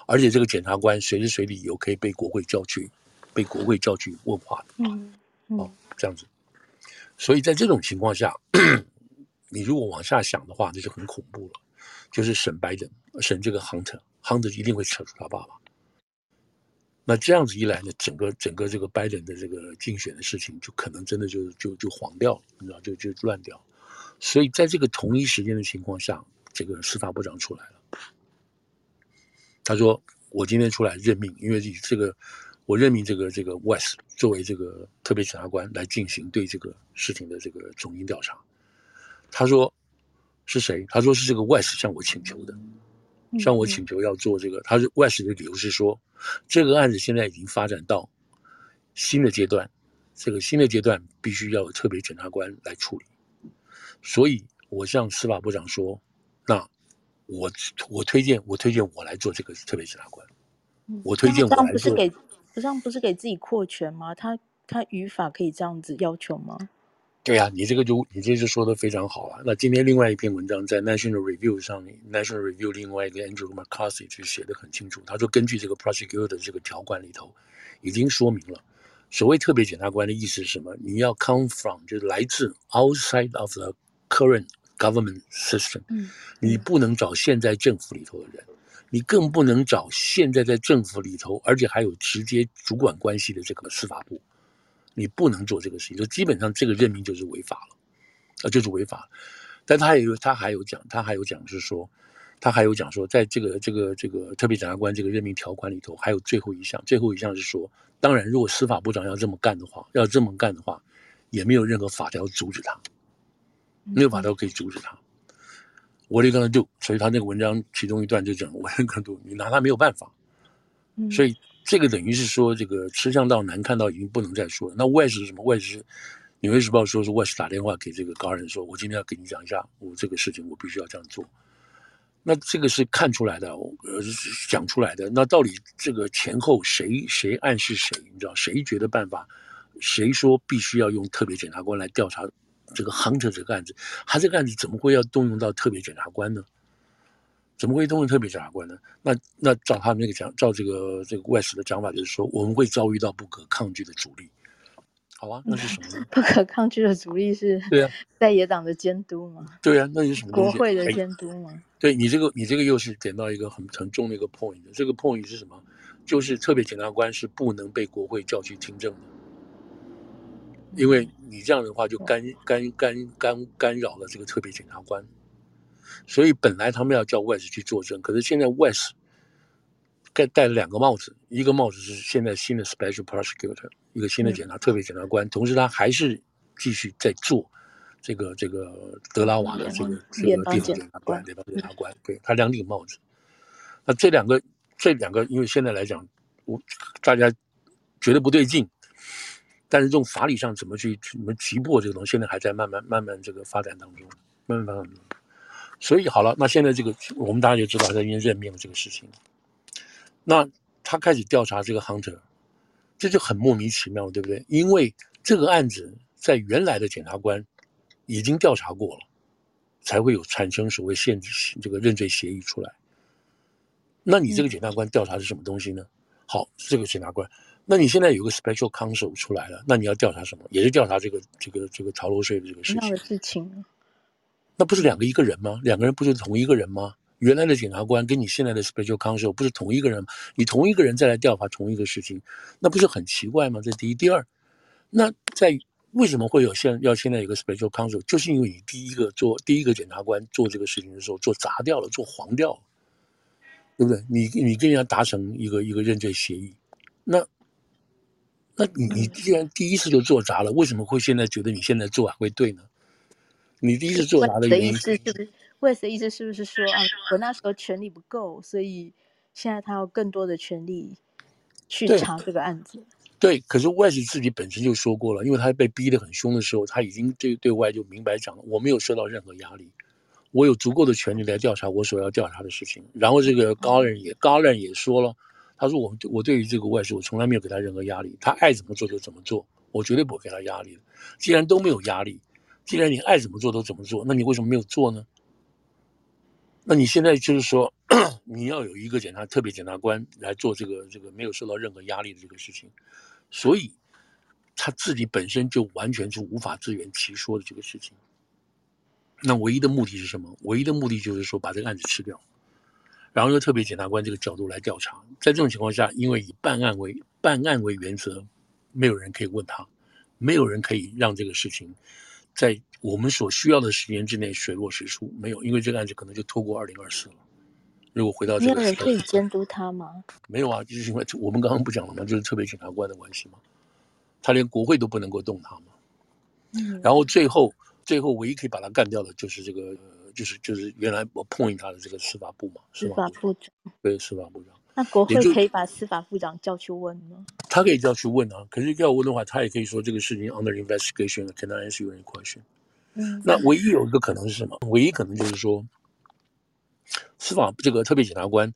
而且这个检察官随时随地有可以被国会叫去，被国会叫去问话的，嗯嗯，哦，这样子。所以在这种情况下，你如果往下想的话，那就很恐怖了。就是审拜登，审这个 Hunter，Hunter 一定会扯出他爸爸。那这样子一来呢，整个整个这个拜登的这个竞选的事情，就可能真的就就就黄掉了，你知道，就就乱掉。所以在这个同一时间的情况下，这个司法部长出来了，他说：“我今天出来任命，因为这个我任命这个这个 West 作为这个特别检察官来进行对这个事情的这个重新调查。”他说。是谁？他说是这个 West 向我请求的，向我请求要做这个。他是 West 的理由是说，这个案子现在已经发展到新的阶段，这个新的阶段必须要有特别检察官来处理。所以我向司法部长说，那我我推荐我推荐我来做这个特别检察官。我推荐我来做。不是给不是不是给自己扩权吗？他他语法可以这样子要求吗？对呀、啊，你这个就你这就说的非常好啊。那今天另外一篇文章在 National Review 上面，National Review 另外一个 Andrew McCarthy 就写的很清楚。他说，根据这个 Prosecutor 的这个条款里头，已经说明了，所谓特别检察官的意思是什么？你要 come from 就是来自 outside of the current government system，嗯，你不能找现在政府里头的人，你更不能找现在在政府里头而且还有直接主管关系的这个司法部。你不能做这个事情，就基本上这个任命就是违法了，啊，就是违法。但他也有，他还有讲，他还有讲，是说，他还有讲说，在这个这个这个特别检察官这个任命条款里头，还有最后一项，最后一项是说，当然，如果司法部长要这么干的话，要这么干的话，也没有任何法条阻止他，没有法条可以阻止他。What are you gonna do？所以他那个文章其中一段就讲，What you gonna do？你拿他没有办法，所以。这个等于是说，这个吃相到难看到已经不能再说了。那 West 是什么？West 是《纽约时报》说是 West 打电话给这个高人说：“我今天要跟你讲一下，我这个事情我必须要这样做。”那这个是看出来的，呃，讲出来的。那到底这个前后谁谁暗示谁？你知道谁觉得办法？谁说必须要用特别检察官来调查这个 Hunter 这个案子？他这个案子怎么会要动用到特别检察官呢？怎么会动用特别检察官呢？那那照他们那个讲，照这个这个 West 的讲法，就是说我们会遭遇到不可抗拒的阻力。好啊，那是什么呢？不可抗拒的阻力是？对啊，在野党的监督吗？对啊，那是什么？国会的监督吗？哎、对你这个，你这个又是点到一个很很重的一个 point。这个 point 是什么？就是特别检察官是不能被国会叫去听证的，因为你这样的话就干干干干干扰了这个特别检察官。所以本来他们要叫 West 去作证，可是现在 West 盖戴了两个帽子，一个帽子是现在新的 Special Prosecutor，一个新的检察、嗯、特别检察官，同时他还是继续在做这个这个德拉瓦的这个这个地方检察官，地方检察官，对他两顶帽子。那这两个这两个，因为现在来讲，我大家觉得不对劲，但是这种法理上怎么去怎么击破这个东西，现在还在慢慢慢慢这个发展当中，慢慢发展当中。所以好了，那现在这个我们大家就知道他已经任命了这个事情。那他开始调查这个 Hunter，这就很莫名其妙，对不对？因为这个案子在原来的检察官已经调查过了，才会有产生所谓限制这个认罪协议出来。那你这个检察官调查是什么东西呢？好，这个检察官，那你现在有个 special counsel 出来了，那你要调查什么？也是调查这个这个这个逃漏税的这个。事情，那不是两个一个人吗？两个人不就是同一个人吗？原来的检察官跟你现在的 special counsel 不是同一个人吗？你同一个人再来调查同一个事情，那不是很奇怪吗？这第一，第二，那在为什么会有现要现在有个 special counsel？就是因为你第一个做第一个检察官做这个事情的时候做砸掉了，做黄掉了。对不对？你你跟人家达成一个一个认罪协议，那那你你既然第一次就做砸了，为什么会现在觉得你现在做还会对呢？你第一次做砸的原因是不是？West 的意思是不是说啊，我那时候权力不够，所以现在他有更多的权力去查这个案子？对，可是 West 自己本身就说过了，因为他被逼得很凶的时候，他已经对对外就明白讲了，我没有受到任何压力。我有足够的权利来调查我所要调查的事情。然后这个高人也高人也说了，他说我我对于这个外事我从来没有给他任何压力，他爱怎么做就怎么做，我绝对不会给他压力的。既然都没有压力，既然你爱怎么做都怎么做，那你为什么没有做呢？那你现在就是说你要有一个检察特别检察官来做这个这个没有受到任何压力的这个事情，所以他自己本身就完全是无法自圆其说的这个事情。那唯一的目的是什么？唯一的目的就是说把这个案子吃掉，然后由特别检察官这个角度来调查。在这种情况下，因为以办案为办案为原则，没有人可以问他，没有人可以让这个事情在我们所需要的时间之内水落石出。没有，因为这个案子可能就拖过二零二四了。如果回到这个，没有人可以监督他吗？没有啊，就是因为我们刚刚不讲了吗？就是特别检察官的关系嘛，他连国会都不能够动他嘛。嗯，然后最后。最后唯一可以把他干掉的，就是这个，就是就是原来我 point 他的这个司法部嘛，司法部长，对，司法部长。那国会可以把司法部长叫去问吗？他可以叫去问啊，可是要问的话，他也可以说这个事情 under investigation，can I answer your question？嗯，那唯一有一个可能是什么？唯一可能就是说，司法这个特别检察官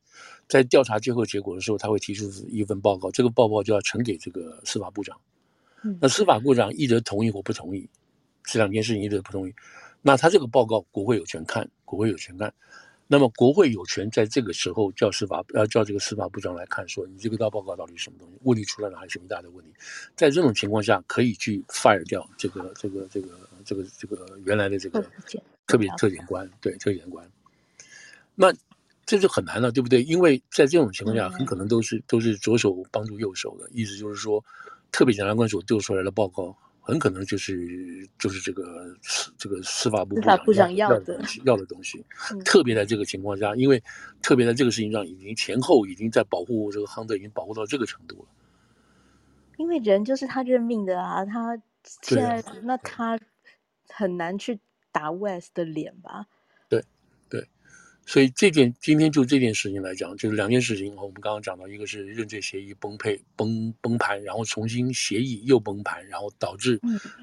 在调查最后结果的时候，他会提出一份报告，这个报告就要呈给这个司法部长。嗯，那司法部长 either 同意或不同意。这两件事情一直不同意，那他这个报告国会有权看，国会有权看，那么国会有权在这个时候叫司法呃叫这个司法部长来看，说你这个大报告到底是什么东西，问题出了哪里什么大的问题，在这种情况下可以去 fire 掉这个这个这个这个这个原来的这个特别特检官，对特检官，那这就很难了，对不对？因为在这种情况下，很可能都是都是左手帮助右手的，意思就是说，特别检察官所丢出来的报告。很可能就是就是这个这个司法部部长，部长要的东西，要的东西。特别在这个情况下，因为特别在这个事情上，已经前后已经在保护这个亨特，已经保护到这个程度了。因为人就是他任命的啊，他现在、啊、那他很难去打 West 的脸吧？所以这件今天就这件事情来讲，就是两件事情。我们刚刚讲到，一个是认罪协议崩溃崩崩盘，然后重新协议又崩盘，然后导致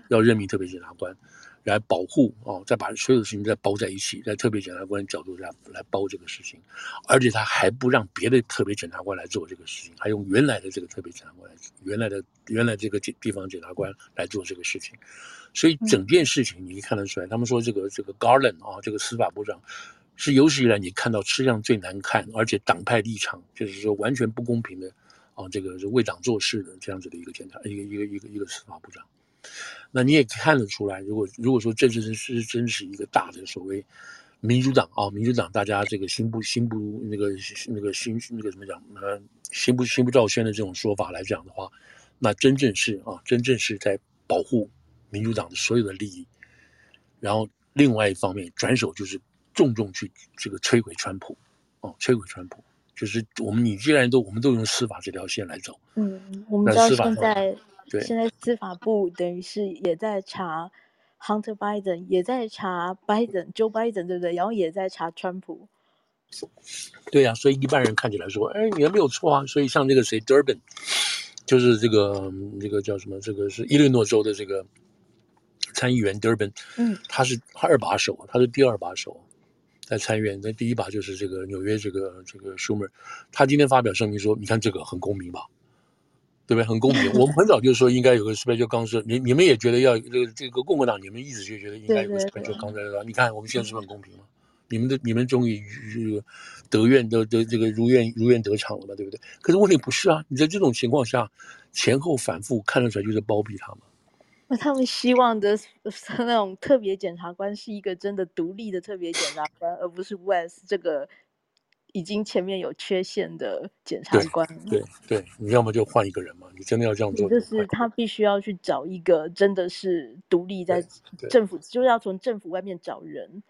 要任命特别检察官来保护哦，再把所有的事情再包在一起，在特别检察官角度上来包这个事情，而且他还不让别的特别检察官来做这个事情，还用原来的这个特别检察官来，原来的原来这个检地方检察官来做这个事情。所以整件事情你可以看得出来，他们说这个这个 Garland 啊，这个司法部长。是有史以来你看到吃相最难看，而且党派立场就是说完全不公平的，啊，这个是为党做事的这样子的一个检察，一个一个一个一个司法部长。那你也看得出来，如果如果说这是是真是一个大的所谓民主党啊，民主党大家这个心不心不那个那个心那个怎么讲呃心不心不照宣的这种说法来讲的话，那真正是啊，真正是在保护民主党的所有的利益。然后另外一方面转手就是。重重去这个摧毁川普，哦，摧毁川普，就是我们你既然都我们都用司法这条线来走，嗯，我们知道现在对现在司法部等于是也在查 Hunter Biden，也在查 Biden Joe Biden 对不对？然后也在查川普，对呀、啊，所以一般人看起来说，哎，你还没有错啊。所以像这个谁 Durbin，就是这个这个叫什么？这个是伊利诺州的这个参议员 Durbin，嗯，他是二把手，他是第二把手。在参院，那第一把就是这个纽约这个这个 summer，他今天发表声明说：“你看这个很公平吧？对不对？很公平。我们很早就说应该有个 special counsel，你你们也觉得要这个这个共和党，你们一直就觉得应该有个 special counsel，你看我们现在是不是很公平吗？你们的你们终于这个得愿得得这个如愿如愿得偿了嘛，对不对？可是问题不是啊，你在这种情况下前后反复看得出来就是包庇他嘛。那他们希望的那种特别检察官是一个真的独立的特别检察官，而不是 West 这个已经前面有缺陷的检察官。对对，对，你要么就换一个人嘛，你真的要这样做，就是他必须要去找一个真的是独立在政府，就是要从政府外面找人。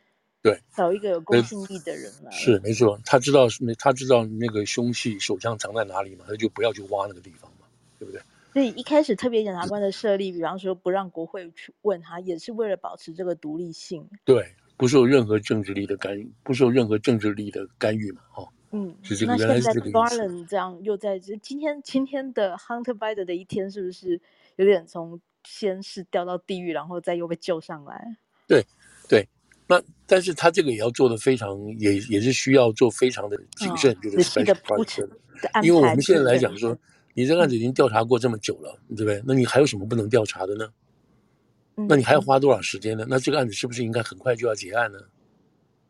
对，找一个有公信力的人来。是没错，他知道他知道那个凶器手枪藏在哪里嘛，他就不要去挖那个地方嘛，对不对？所以一开始特别检察官的设立，比方说不让国会去问他，也是为了保持这个独立性。对，不受任何政治力的干预，不受任何政治力的干预嘛，哦。嗯，是这个。原来是这个意思。那现在 Garland 这样又在这今天今天的 Hunter Biden 的一天，是不是有点从先是掉到地狱，然后再又被救上来？对对。那但是他这个也要做的非常，也也是需要做非常的谨慎，就是 special counsel 因为我们现在来讲说，你这个案子已经调查过这么久了，对不对？那你还有什么不能调查的呢？那你还要花多少时间呢？那这个案子是不是应该很快就要结案呢？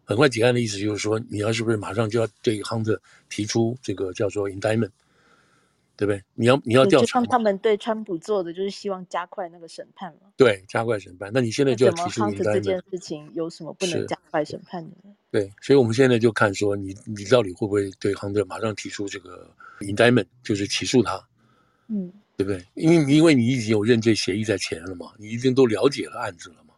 很快结案的意思就是说，你要是不是马上就要对 Hunter 提出这个叫做 indictment？对不对？你要你要调查，他们对川普做的就是希望加快那个审判嘛。对，加快审判。那你现在就要提出 indictment。这件事情有什么不能加快审判的呢？对，所以我们现在就看说你，你你到底会不会对 Hunter 马上提出这个 indictment，就是起诉他？嗯，对不对？因为因为你已经有认罪协议在前了嘛，你已经都了解了案子了嘛，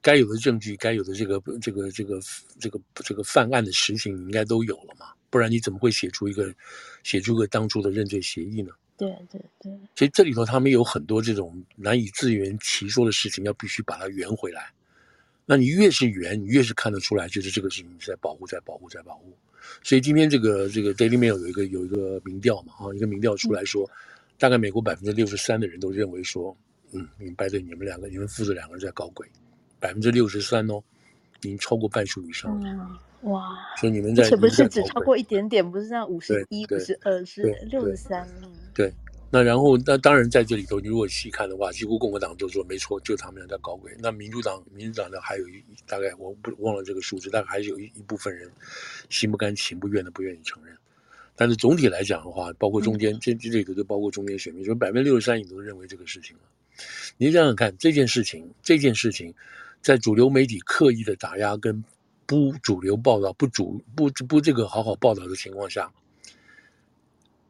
该有的证据，该有的这个这个这个这个这个犯案的实情，你应该都有了嘛。不然你怎么会写出一个写出个当初的认罪协议呢？对对对。所以这里头他们有很多这种难以自圆其说的事情，要必须把它圆回来。那你越是圆，你越是看得出来，就是这个事情是在保护，在保护，在保护。所以今天这个这个 Daily Mail 有一个有一个民调嘛，啊，一个民调出来说，嗯、大概美国百分之六十三的人都认为说，嗯，明白的，你们两个，你们父子两个人在搞鬼，百分之六十三哦，已经超过半数以上了。嗯哇！所以你们在，是不是只超过一点点？不是像五十一、五十二，是六十三。对，那然后那当然在这里头，你如果细看的话，几乎共和党都说没错，就他们俩在搞鬼。那民主党，民主党呢还有一大概我不忘了这个数字，大概还是有一一部分人心不甘情不愿的不愿意承认。但是总体来讲的话，包括中间这这里头就包括中间选民，说百分之六十三，你都认为这个事情了。你想想看，这件事情，这件事情，在主流媒体刻意的打压跟。不主流报道，不主不不这个好好报道的情况下，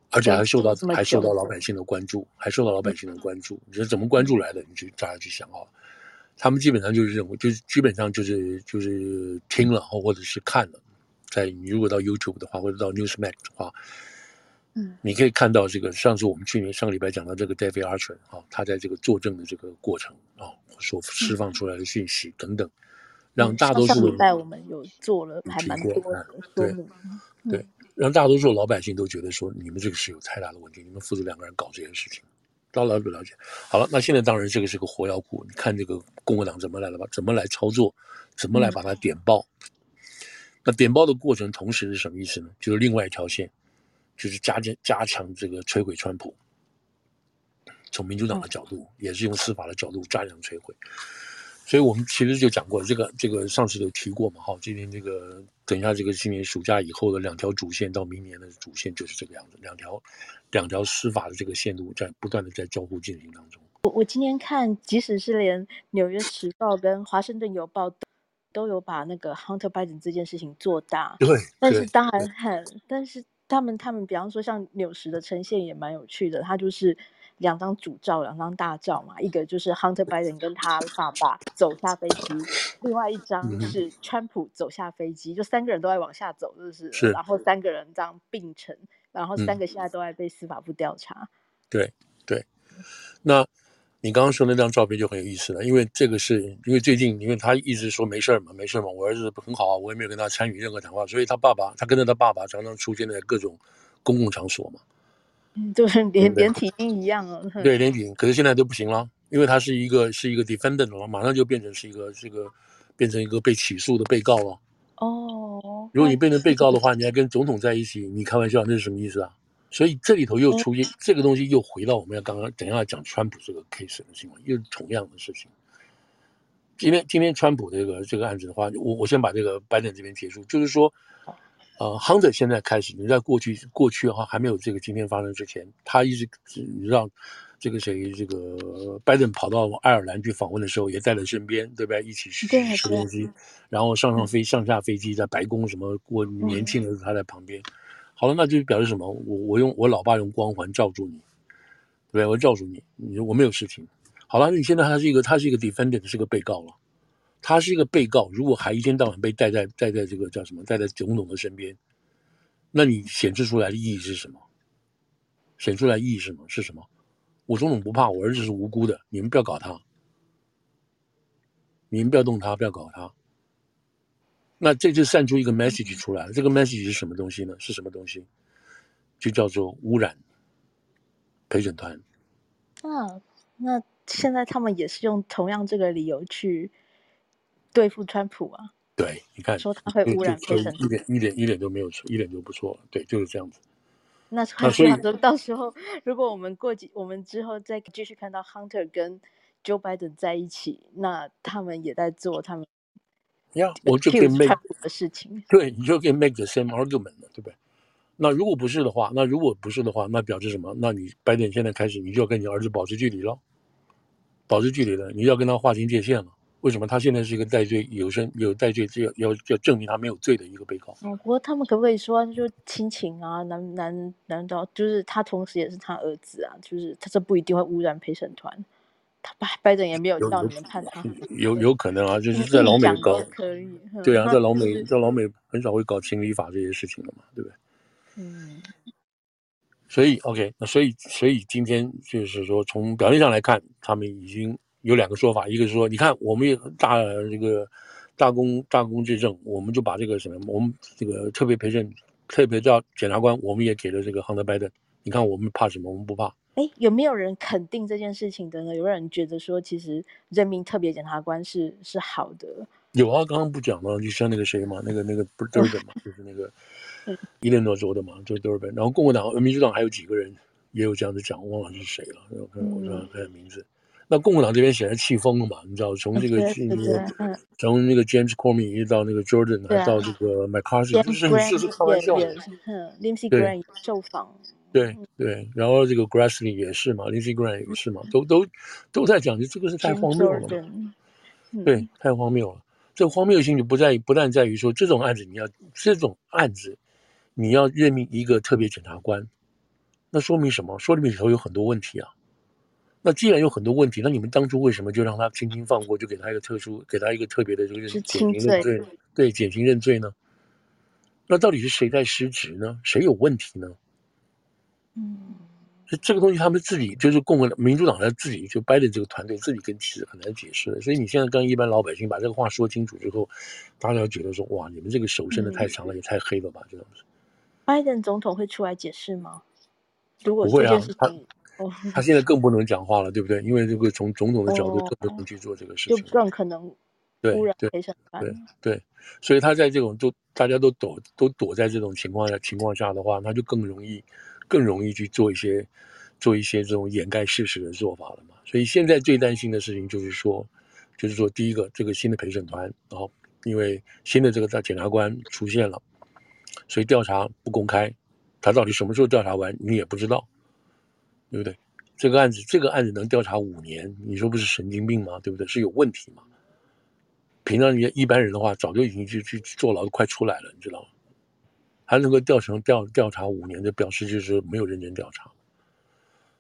而且还受到还受到老百姓的关注，还受到老百姓的关注。你说怎么关注来的？你去大家去想啊。他们基本上就是认为，就是基本上就是就是听了或者是看了，在你如果到 YouTube 的话，或者到 Newsmax 的话，嗯，你可以看到这个上次我们去年上个礼拜讲到这个 David Archer 啊，他在这个作证的这个过程啊，所释放出来的讯息等等。让大多数上礼拜我们有做了还蛮多的对对，让大多数老百姓都觉得说，你们这个是有太大的问题，你们父子两个人搞这件事情，大家了不了解？好了，那现在当然这个是个火药库，你看这个共和党怎么来了吧？怎么来操作？怎么来把它点爆？那点爆的过程同时是什么意思呢？就是另外一条线，就是加加加强这个摧毁川普。从民主党的角度，也是用司法的角度加强摧毁。所以我们其实就讲过这个，这个上次有提过嘛，哈，今年这个等一下这个今年暑假以后的两条主线到明年的主线就是这个样子，两条两条司法的这个线路在不断的在交互进行当中。我我今天看，即使是连《纽约时报》跟《华盛顿邮报》都都有把那个 Hunter Biden 这件事情做大，对，但是当然很，但是他们他们比方说像纽时的呈现也蛮有趣的，他就是。两张主照，两张大照嘛，一个就是 Hunter Biden 跟他爸爸走下飞机，另外一张是川普走下飞机，嗯、就三个人都在往下走，就是，是，然后三个人这样并成，然后三个现在都在被司法部调查。嗯、对对，那你刚刚说那张照片就很有意思了，因为这个是因为最近，因为他一直说没事嘛，没事嘛，我儿子很好啊，我也没有跟他参与任何谈话，所以他爸爸他跟着他爸爸常常出现在各种公共场所嘛。嗯，就是 连连体婴一样哦。对，连体婴，可是现在都不行了，因为他是一个是一个 defendant 了，马上就变成是一个这个变成一个被起诉的被告了。哦，如果你变成被告的话，你还跟总统在一起，你开玩笑，那是什么意思啊？所以这里头又出现这个东西，又回到我们要刚刚等一下讲川普这个 case 的情况，又是同样的事情。今天今天川普这个这个案子的话，我我先把这个拜登这边结束，就是说，呃，Hunter 现在开始，你在过去过去的话还没有这个今天发生之前，他一直让这个谁这个拜登跑到爱尔兰去访问的时候，也带在身边，对不对？一起去吃东西，然后上上飞上下飞机，在白宫什么过年轻的时候他在旁边。好了，那就表示什么？我我用我老爸用光环罩住你，对不对？我罩住你，你说我没有事情。好了，你现在他是一个他是一个 defendant，是个被告了。他是一个被告，如果还一天到晚被带在带在这个叫什么，带在总统的身边，那你显示出来的意义是什么？显出来意义是什么？是什么？我总统不怕，我儿子是无辜的，你们不要搞他，你们不要动他，不要搞他。那这就散出一个 message 出来了，这个 message 是什么东西呢？是什么东西？就叫做污染陪审团。啊，那现在他们也是用同样这个理由去对付川普啊？对，你看说他会污染一点一点一点都没有错，一点都不错。对，就是这样子。那所以到时候，如果我们过几，我们之后再继续看到 Hunter 跟 Joe Biden 在一起，那他们也在做他们。呀，我就可以 make 的事情，对，你就可以 make the same argument 了，对不对？那如果不是的话，那如果不是的话，那表示什么？那你白点现在开始，你就要跟你儿子保持距离了，保持距离了，你要跟他划清界限了。为什么？他现在是一个戴罪有身有戴罪，要要要证明他没有罪的一个被告。哦，不过他们可不可以说就亲情啊？难难难道就是他同时也是他儿子啊？就是他这不一定会污染陪审团。他拜拜登也没有叫你们判他，有有，有可能啊，就是在老美搞，对啊，在老美在老美很少会搞情理法这些事情的嘛，对不对？嗯，所以 OK，那所以所以今天就是说，从表面上来看，他们已经有两个说法，一个是说，你看我们也大这个大公大功至正，我们就把这个什么，我们这个特别陪审特别叫检察官，我们也给了这个 Hunter Biden，你看我们怕什么？我们不怕。哎，有没有人肯定这件事情的呢？有没有人觉得说，其实任命特别检察官是是好的。有啊，刚刚不讲吗？就像那个谁嘛，那个那个不是 Durbin 嘛，就是那个 伊利诺州的嘛，就是 Durbin。然后共和党、民主党还有几个人也有这样子讲，我忘了是谁了。我看我看看名字。那共和党这边显然气疯了嘛？你知道，从这个从那个 James Comey 到那个 Jordan，还到这个 McCarthy，就是是是开玩笑。嗯，Lindsey Graham 受访。对对，然后这个 Grassley 也是嘛，Lindsey Graham 也是嘛，都都都在讲，这个是太荒谬了嘛，对，太荒谬了。这荒谬性就不在于，不但在于说这种案子你要这种案子你要任命一个特别检察官，那说明什么？说明里头有很多问题啊。那既然有很多问题，那你们当初为什么就让他轻轻放过，就给他一个特殊，给他一个特别的这个减刑认罪？对，减刑认罪呢？那到底是谁在失职呢？谁有问题呢？嗯，这这个东西他们自己就是共和党、民主党他自己就掰的这个团队自己跟其实很难解释的。所以你现在跟一般老百姓把这个话说清楚之后，大家觉得说哇，你们这个手伸的太长了，嗯、也太黑了吧？这样子。拜登总统会出来解释吗？如果不会啊，他 他现在更不能讲话了，对不对？因为这个从种种的角度更不能去做这个事情，就更可能。对对对对，所以他在这种都大家都躲都躲在这种情况下情况下的话，他就更容易。更容易去做一些，做一些这种掩盖事实的做法了嘛。所以现在最担心的事情就是说，就是说第一个，这个新的陪审团，然后因为新的这个大检察官出现了，所以调查不公开，他到底什么时候调查完你也不知道，对不对？这个案子这个案子能调查五年，你说不是神经病吗？对不对？是有问题吗？平常人家一般人的话，早就已经去去坐牢，快出来了，你知道吗？还能够调成调调查五年，就表示就是没有认真调查，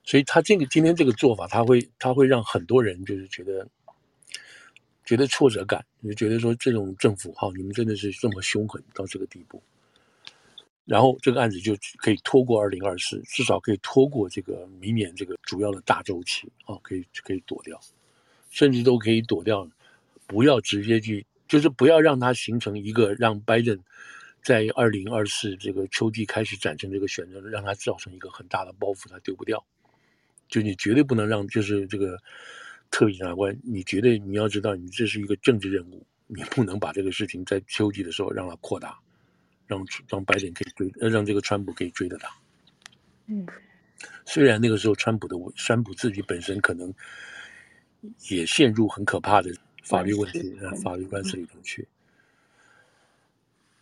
所以他这个今天这个做法，他会他会让很多人就是觉得觉得挫折感，就觉得说这种政府哈，你们真的是这么凶狠到这个地步，然后这个案子就可以拖过二零二四，至少可以拖过这个明年这个主要的大周期啊，可以可以躲掉，甚至都可以躲掉，不要直接去，就是不要让它形成一个让拜登。在二零二四这个秋季开始展成这个选择，让他造成一个很大的包袱，他丢不掉。就你绝对不能让，就是这个特别检察官，你绝对你要知道，你这是一个政治任务，你不能把这个事情在秋季的时候让它扩大，让让拜登可以追，让这个川普可以追得到。嗯，虽然那个时候川普的川普自己本身可能也陷入很可怕的法律问题、嗯、法律官司里头去。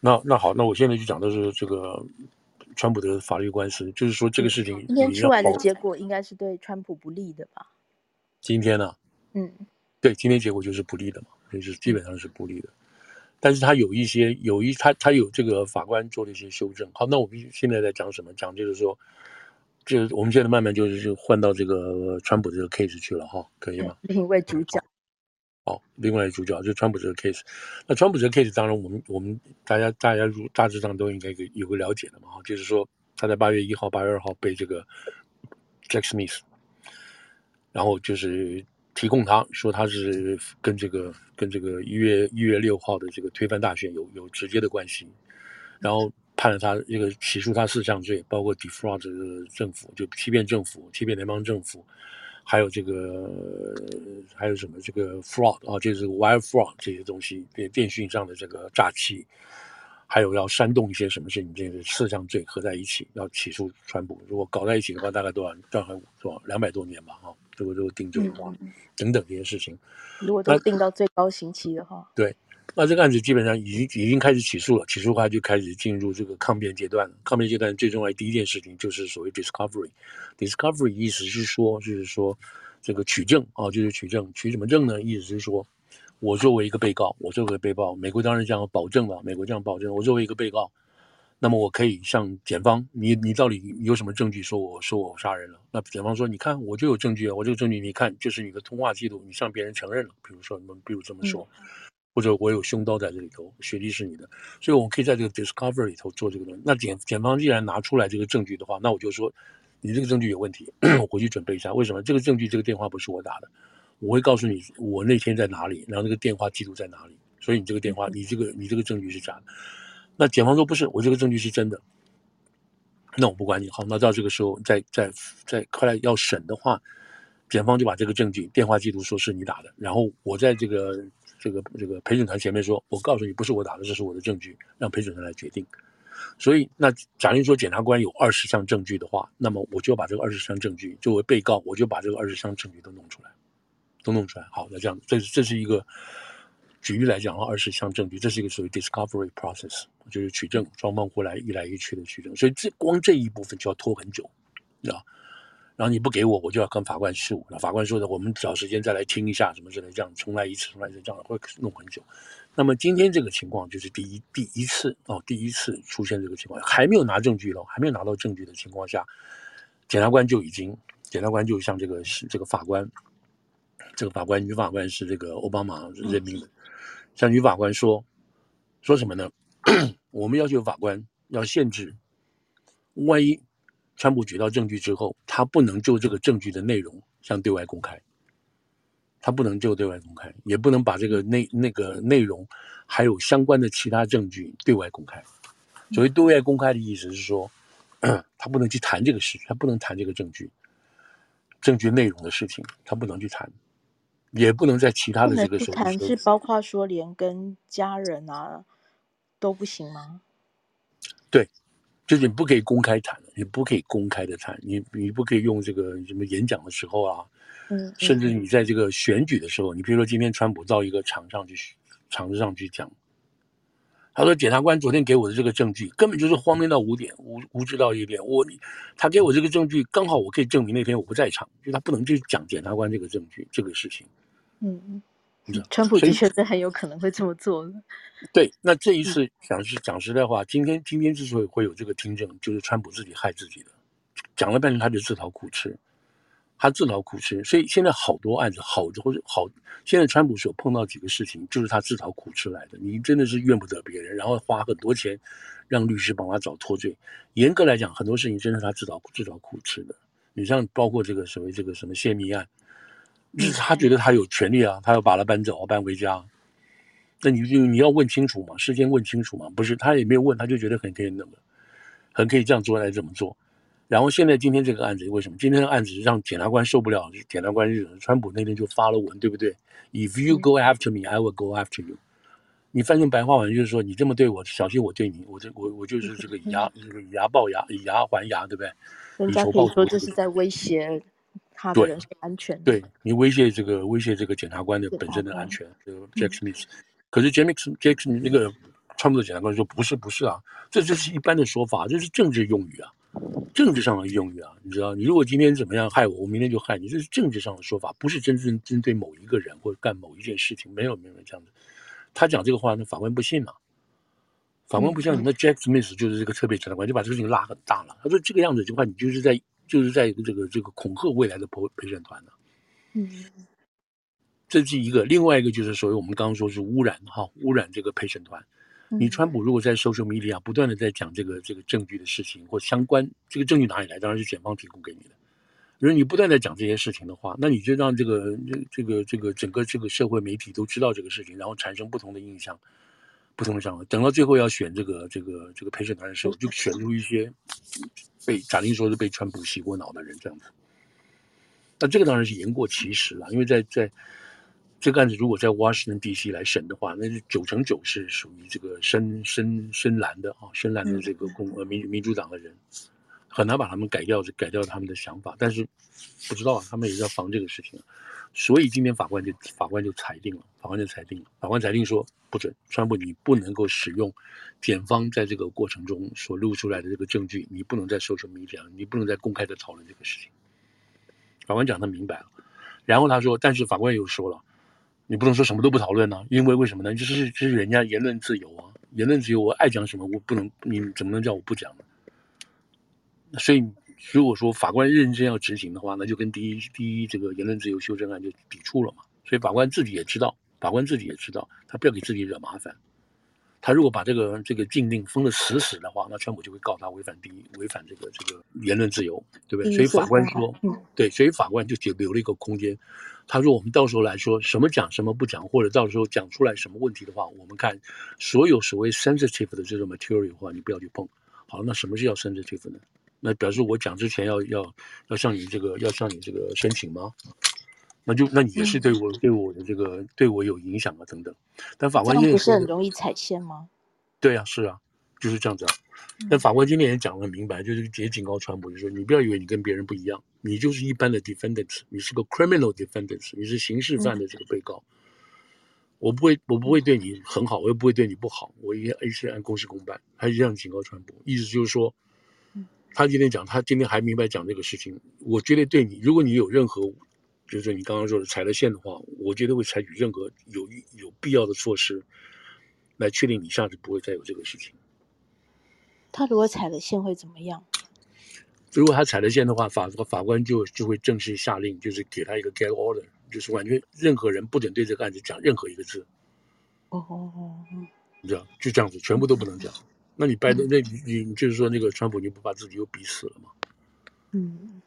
那那好，那我现在就讲的是这个川普的法律官司，就是说这个事情今天出来的结果应该是对川普不利的吧？今天呢、啊？嗯，对，今天结果就是不利的嘛，就是基本上是不利的。但是他有一些有一他他有这个法官做了一些修正。好，那我们现在在讲什么？讲就是说，就我们现在慢慢就是就换到这个川普这个 case 去了哈，可以吗？另一位主角。好，另外一主角就是川普这个 case。那川普这个 case 当然我们我们大家大家如大致上都应该有有个了解的嘛哈，就是说他在八月一号、八月二号被这个 Jack Smith，然后就是。提供他说他是跟这个跟这个一月一月六号的这个推翻大选有有直接的关系，然后判了他这个起诉他四项罪，包括 defraud 政府就欺骗政府、欺骗联邦政府，还有这个还有什么这个 fraud 啊，就是 wire fraud 这些东西，电电讯上的这个诈欺，还有要煽动一些什么事情，这个四项罪合在一起要起诉川普。如果搞在一起的话，大概多少？多少？多少？两百多年吧，哈。如果都定罪的话，等等这些事情，如果都定到最高刑期的话，对，那这个案子基本上已经已经开始起诉了，起诉的话就开始进入这个抗辩阶段了。抗辩阶段最重要的第一件事情就是所谓 discovery。discovery 意思是说，就是说这个取证啊，就是取证，取什么证呢？意思是说，我作为一个被告，我作为被告，美国当然这样保证了，美国这样保证，我作为一个被告。那么我可以向检方，你你到底有什么证据说我说我杀人了？那检方说，你看我就有证据啊，我这个证据你看就是你的通话记录，你向别人承认了，比如说你们比如这么说，嗯、或者我有凶刀在这里头，血迹是你的，所以我们可以在这个 discovery 里头做这个东西。那检检方既然拿出来这个证据的话，那我就说你这个证据有问题，我回去准备一下。为什么这个证据这个电话不是我打的？我会告诉你我那天在哪里，然后这个电话记录在哪里，所以你这个电话你这个你这个证据是假的。那检方说不是，我这个证据是真的。那我不管你，好，那到这个时候再再再快来要审的话，检方就把这个证据电话记录说是你打的，然后我在这个这个这个陪审团前面说，我告诉你不是我打的，这是我的证据，让陪审团来决定。所以那假如说检察官有二十项证据的话，那么我就把这个二十项证据作为被告，我就把这个二十项证据都弄出来，都弄出来。好，那这样这这是一个。举例来讲的话，二十项证据，这是一个属于 discovery process，就是取证，双方互来一来一去的取证，所以这光这一部分就要拖很久，啊，然后你不给我，我就要跟法官诉，那法官说的，我们找时间再来听一下，什么之类，这样重来一次，重来一次，这样会弄很久。那么今天这个情况就是第一第一次哦，第一次出现这个情况，还没有拿证据了，还没有拿到证据的情况下，检察官就已经，检察官就向这个这个法官，这个法官女法官是这个奥巴马任命的。嗯向女法官说，说什么呢？我们要求法官要限制，万一川普举到证据之后，他不能就这个证据的内容向对外公开，他不能就对外公开，也不能把这个内那个内容还有相关的其他证据对外公开。所谓对外公开的意思是说，他不能去谈这个事，他不能谈这个证据，证据内容的事情，他不能去谈。也不能在其他的这个时候谈，是包括说连跟家人啊都不行吗？对，就是你不可以公开谈，你不可以公开的谈，你你不可以用这个什么演讲的时候啊，嗯，甚至你在这个选举的时候，你比如说今天川普到一个场上去场子上去讲，他说检察官昨天给我的这个证据根本就是荒谬到无点，无无知到一点，我他给我这个证据刚好我可以证明那天我不在场，就他不能去讲检察官这个证据这个事情。嗯嗯，川普的确是很有可能会这么做的。对，那这一次讲实讲实在话，今天今天之所以会有这个听证，就是川普自己害自己的，讲了半天他就自讨苦吃，他自讨苦吃。所以现在好多案子，好多好，现在川普所碰到几个事情，就是他自讨苦吃来的。你真的是怨不得别人，然后花很多钱让律师帮他找脱罪。严格来讲，很多事情真的是他自讨自讨苦吃的。你像包括这个所谓这个什么泄密案。就是他觉得他有权利啊，他要把他搬走，搬回家。那你就你要问清楚嘛，事先问清楚嘛。不是他也没有问，他就觉得很可以那么，很可以这样做来怎么做。然后现在今天这个案子为什么？今天的案子让检察官受不了，检察官是川普那天就发了文，对不对？If you go after me, I will go after you。你翻成白话文就是说，你这么对我，小心我对你，我这我我就是这个以牙这个以牙报牙，以牙还牙，对不对？人家可以说这是在威胁他的人身安全。对，对你威胁这个威胁这个检察官的本身的安全。这个 Jack Smith，可是 Jack Jack 那个川普的检察官说不是不是啊，这就是一般的说法，这是政治用语啊，政治上的用语啊，你知道，你如果今天怎么样害我，我明天就害你，这是政治上的说法，不是真正针对某一个人或者干某一件事情，没有没有这样的。他讲这个话，那法官不信嘛？法官不相信，那 Jack Smith 就是这个特别检察官，就把这个事情拉很大了。他说这个样子的话，你就是在就是在这个这个恐吓未来的陪陪审团呢。嗯，这是一个，另外一个就是所谓我们刚刚说是污染哈，污染这个陪审团。你川普如果在 social media 不断的在讲这个这个证据的事情或相关，这个证据哪里来？当然是检方提供给你的。如果你不断在讲这些事情的话，那你就让这个这这个这个整个这个社会媒体都知道这个事情，然后产生不同的印象，不同的想法。等到最后要选这个这个这个陪审团的时候，就选出一些被假定说是被川普洗过脑的人这样子。那这个当然是言过其实了，因为在在这个案子如果在 Washington D.C. 来审的话，那是九成九是属于这个深深深蓝的啊，深蓝的这个共呃民民主党的人。很难把他们改掉，改掉他们的想法，但是不知道啊，他们也是要防这个事情，所以今天法官就法官就裁定了，法官就裁定了，法官裁定说不准川普，你不能够使用检方在这个过程中所录出来的这个证据，你不能再 social media，你不能再公开的讨论这个事情。法官讲他明白了，然后他说，但是法官又说了，你不能说什么都不讨论呢、因为为什么呢？就是这是人家言论自由啊，言论自由，我爱讲什么，我不能，你怎么能叫我不讲呢？所以，如果说法官认真要执行的话，那就跟第一第一这个言论自由修正案就抵触了嘛。所以法官自己也知道，法官自己也知道，他不要给自己惹麻烦。他如果把这个这个禁令封得死死的话，那川普就会告他违反第一违反这个这个言论自由，对不对？所以法官说，对，所以法官就留留了一个空间。他说，我们到时候来说什么讲什么不讲，或者到时候讲出来什么问题的话，我们看所有所谓 sensitive 的这种 material 的话，你不要去碰。好，那什么是要 sensitive 呢？那表示我讲之前要要要向你这个要向你这个申请吗？那就那你也是对我、嗯、对我的这个对我有影响啊等等。但法官今天不是很容易踩线吗？对啊，是啊，就是这样子啊。但法官今天也讲得很明白，就是也警告川普，就是说你不要以为你跟别人不一样，你就是一般的 defendant，你是个 criminal defendant，你是刑事犯的这个被告。嗯、我不会我不会对你很好，我也不会对你不好，我一一切按公事公办。他是这样警告川普，意思就是说。他今天讲，他今天还明白讲这个事情。我觉得对你，如果你有任何，就是你刚刚说的踩了线的话，我觉得会采取任何有有必要的措施，来确定你下次不会再有这个事情。他如果踩了线会怎么样？如果他踩了线的话，法法官就就会正式下令，就是给他一个 gag order，就是完全任何人不准对这个案子讲任何一个字。哦哦哦，你知道，就这样子，全部都不能讲。那你拜登，那你你就是说那个川普，你不把自己又逼死了吗？嗯，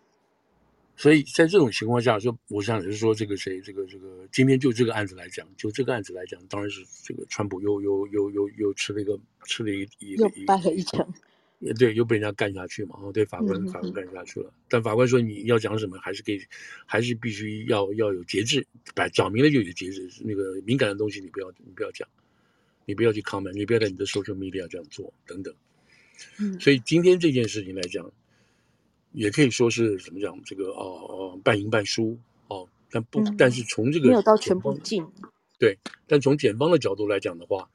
所以在这种情况下，说我想也是说，这个谁，这个这个，今天就这个案子来讲，就这个案子来讲，当然是这个川普又又又又又吃了一个吃了一一又败了一城，也对，又被人家干下去嘛，哦，对，法官法官干下去了，但法官说你要讲什么，还是给，还是必须要要有节制，摆讲明了就有节制，那个敏感的东西你不要你不要讲。你不要去 comment，你不要在你的 social media 这样做，等等。嗯，所以今天这件事情来讲，也可以说是怎么讲？这个哦哦，半赢半输哦。但不，嗯、但是从这个没有到全部进。对，但从检方的角度来讲的话，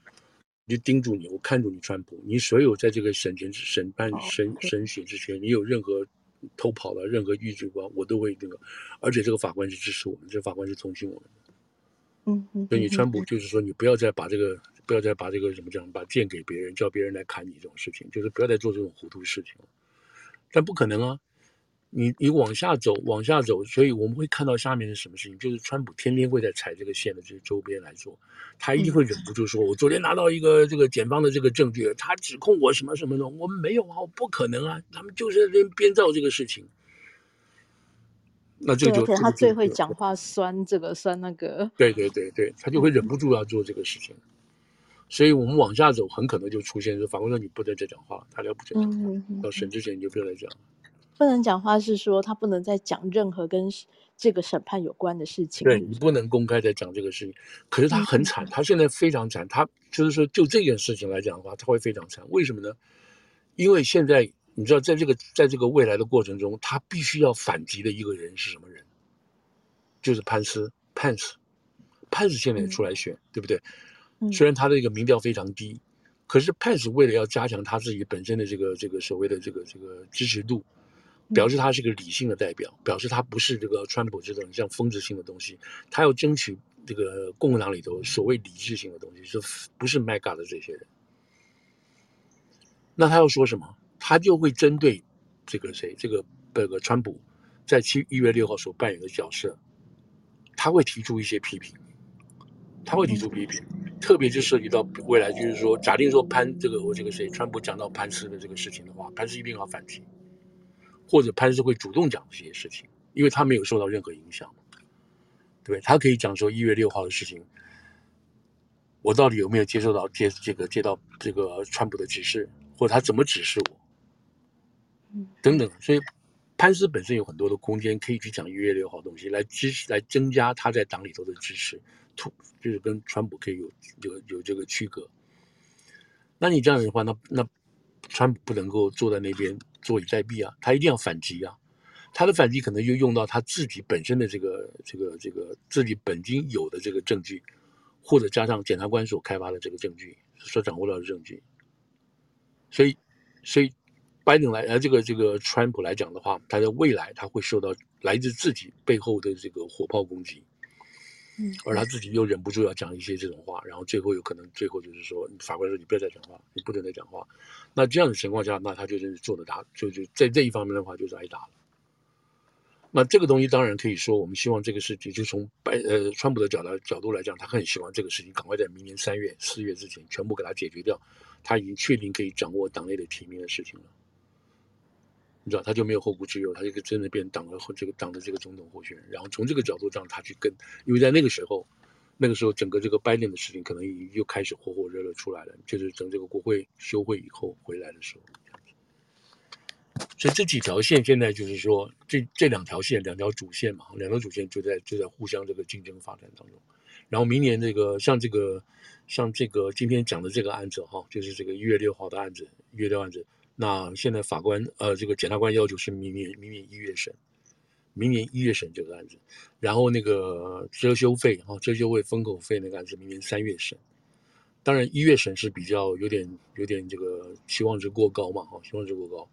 就盯住你，我看住你，川普，你所有在这个审前审判审审讯之前，你有任何偷跑了，任何逾矩吧，我都会那个。而且这个法官是支持我们，这个法官是同情我们的。嗯嗯。所以你川普就是说，你不要再把这个。不要再把这个怎么讲，把剑给别人，叫别人来砍你这种事情，就是不要再做这种糊涂事情了。但不可能啊，你你往下走，往下走，所以我们会看到下面是什么事情，就是川普天天会在踩这个线的这周边来做，他一定会忍不住说：“我昨天拿到一个这个检方的这个证据，他指控我什么什么的，我们没有啊，我不可能啊，他们就是在编造这个事情。”那这个就他最会讲话，酸这个酸那个，对对对对，他就会忍不住要做这个事情。所以我们往下走，很可能就出现说，法官说你不能再讲话，他要不准讲话，到审之前你就不要再讲。不能讲话是说他不能再讲任何跟这个审判有关的事情。对，你不能公开再讲这个事情。可是他很惨，嗯、他现在非常惨。他就是说，就这件事情来讲的话，他会非常惨。为什么呢？因为现在你知道，在这个在这个未来的过程中，他必须要反击的一个人是什么人？就是潘斯，潘斯，潘斯现在也出来选，嗯、对不对？虽然他的一个民调非常低。可是潘斯为了要加强他自己本身的这个这个所谓的这个这个支持度，表示他是个理性的代表，表示他不是这个川普这种像疯子性的东西，他要争取这个共和党里头所谓理智性的东西，就不是 MAGA 的这些人。那他要说什么？他就会针对这个谁，这个这个川普在七一月六号所扮演的角色，他会提出一些批评。他会提出批评，特别就涉及到未来，就是说，假定说潘这个我这个谁，川普讲到潘斯的这个事情的话，潘斯一定要反击，或者潘斯会主动讲这些事情，因为他没有受到任何影响，对不对？他可以讲说一月六号的事情，我到底有没有接受到接这个接到这个川普的指示，或者他怎么指示我，等等，所以。潘斯本身有很多的空间可以去讲一月六号东西，来支持，来增加他在党里头的支持，突就是跟川普可以有有有这个区隔。那你这样的话，那那川普不能够坐在那边坐以待毙啊，他一定要反击啊。他的反击可能就用到他自己本身的这个这个这个自己本经有的这个证据，或者加上检察官所开发的这个证据，所掌握到的证据。所以，所以。拜登来，呃，这个这个川普来讲的话，他的未来他会受到来自自己背后的这个火炮攻击，而他自己又忍不住要讲一些这种话，然后最后有可能最后就是说，法官说你不要再讲话，你不准再讲话，那这样的情况下，那他就是做的大，就就在这一方面的话就是挨打了。那这个东西当然可以说，我们希望这个事情就从拜呃川普的角度角度来讲，他很希望这个事情赶快在明年三月四月之前全部给他解决掉，他已经确定可以掌握党内的提名的事情了。你知道，他就没有后顾之忧，他就真的变党的这个党的这个总统候选人。然后从这个角度上，他去跟，因为在那个时候，那个时候整个这个拜登的事情可能已经又开始火火热热出来了，就是等这个国会休会以后回来的时候。所以这几条线现在就是说，这这两条线，两条主线嘛，两条主线就在就在互相这个竞争发展当中。然后明年这个像这个像这个今天讲的这个案子哈，就是这个一月六号的案子，一月六案子。那现在法官呃，这个检察官要求是明年明年一月审，明年一月审这个案子，然后那个遮羞费啊，遮羞费封口费那个案子明年三月审。当然一月审是比较有点有点这个期望值过高嘛，哈，期望值过高。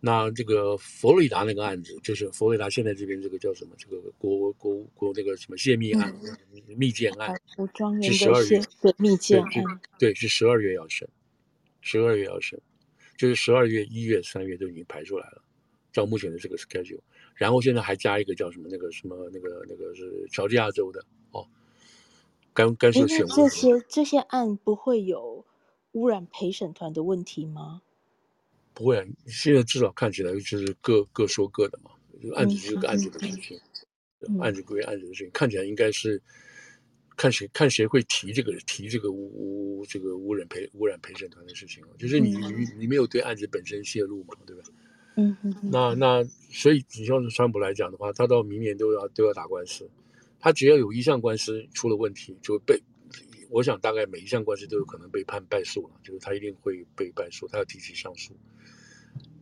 那这个佛罗里达那个案子，就是佛罗里达现在这边这个叫什么？这个国国国那个什么泄密案、嗯、密件案，是十二月对密件案，对，是十二月要审，十二月要审。就是十二月、一月、三月都已经排出来了，照目前的这个 schedule，然后现在还加一个叫什么那个什么那个那个是乔治亚州的哦，干干涉选。这些这些案不会有污染陪审团的问题吗？不会啊，现在至少看起来就是各各说各的嘛，就案子就是个案子的事情，嗯、案子归案子的事情，嗯、看起来应该是。看谁看谁会提这个提这个污污这个污染陪污染陪审团的事情，就是你你你没有对案子本身泄露嘛，对吧？嗯嗯。那那所以你像是川普来讲的话，他到明年都要都要打官司，他只要有一项官司出了问题，就被，我想大概每一项官司都有可能被判败诉了，就是他一定会被败诉，他要提起上诉。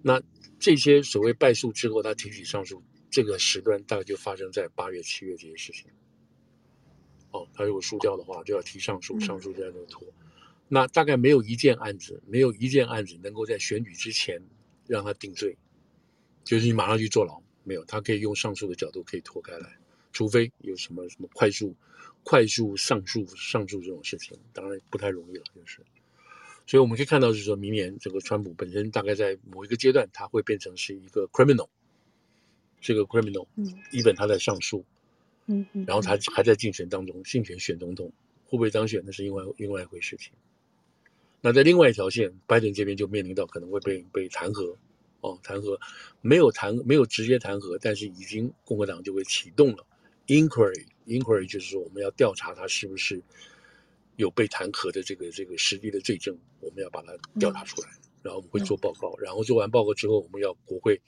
那这些所谓败诉之后，他提起上诉，这个时段大概就发生在八月七月这些事情。哦，他如果输掉的话，就要提上诉，上诉在那拖。嗯、那大概没有一件案子，没有一件案子能够在选举之前让他定罪，就是你马上去坐牢，没有，他可以用上诉的角度可以拖开来，除非有什么什么快速、快速上诉、上诉这种事情，当然不太容易了，就是。所以我们可以看到，就是说明年这个川普本身大概在某一个阶段，他会变成是一个 criminal，是一个 criminal，嗯，even 他在上诉。嗯，然后他还在竞选当中，竞选选总统，会不会当选那是另外另外一回事情。那在另外一条线，拜登这边就面临到可能会被被弹劾，哦，弹劾没有弹没有直接弹劾，但是已经共和党就会启动了 inquiry，inquiry 就是说我们要调查他是不是有被弹劾的这个这个实际的罪证，我们要把它调查出来，然后我们会做报告，然后做完报告之后，我们要国会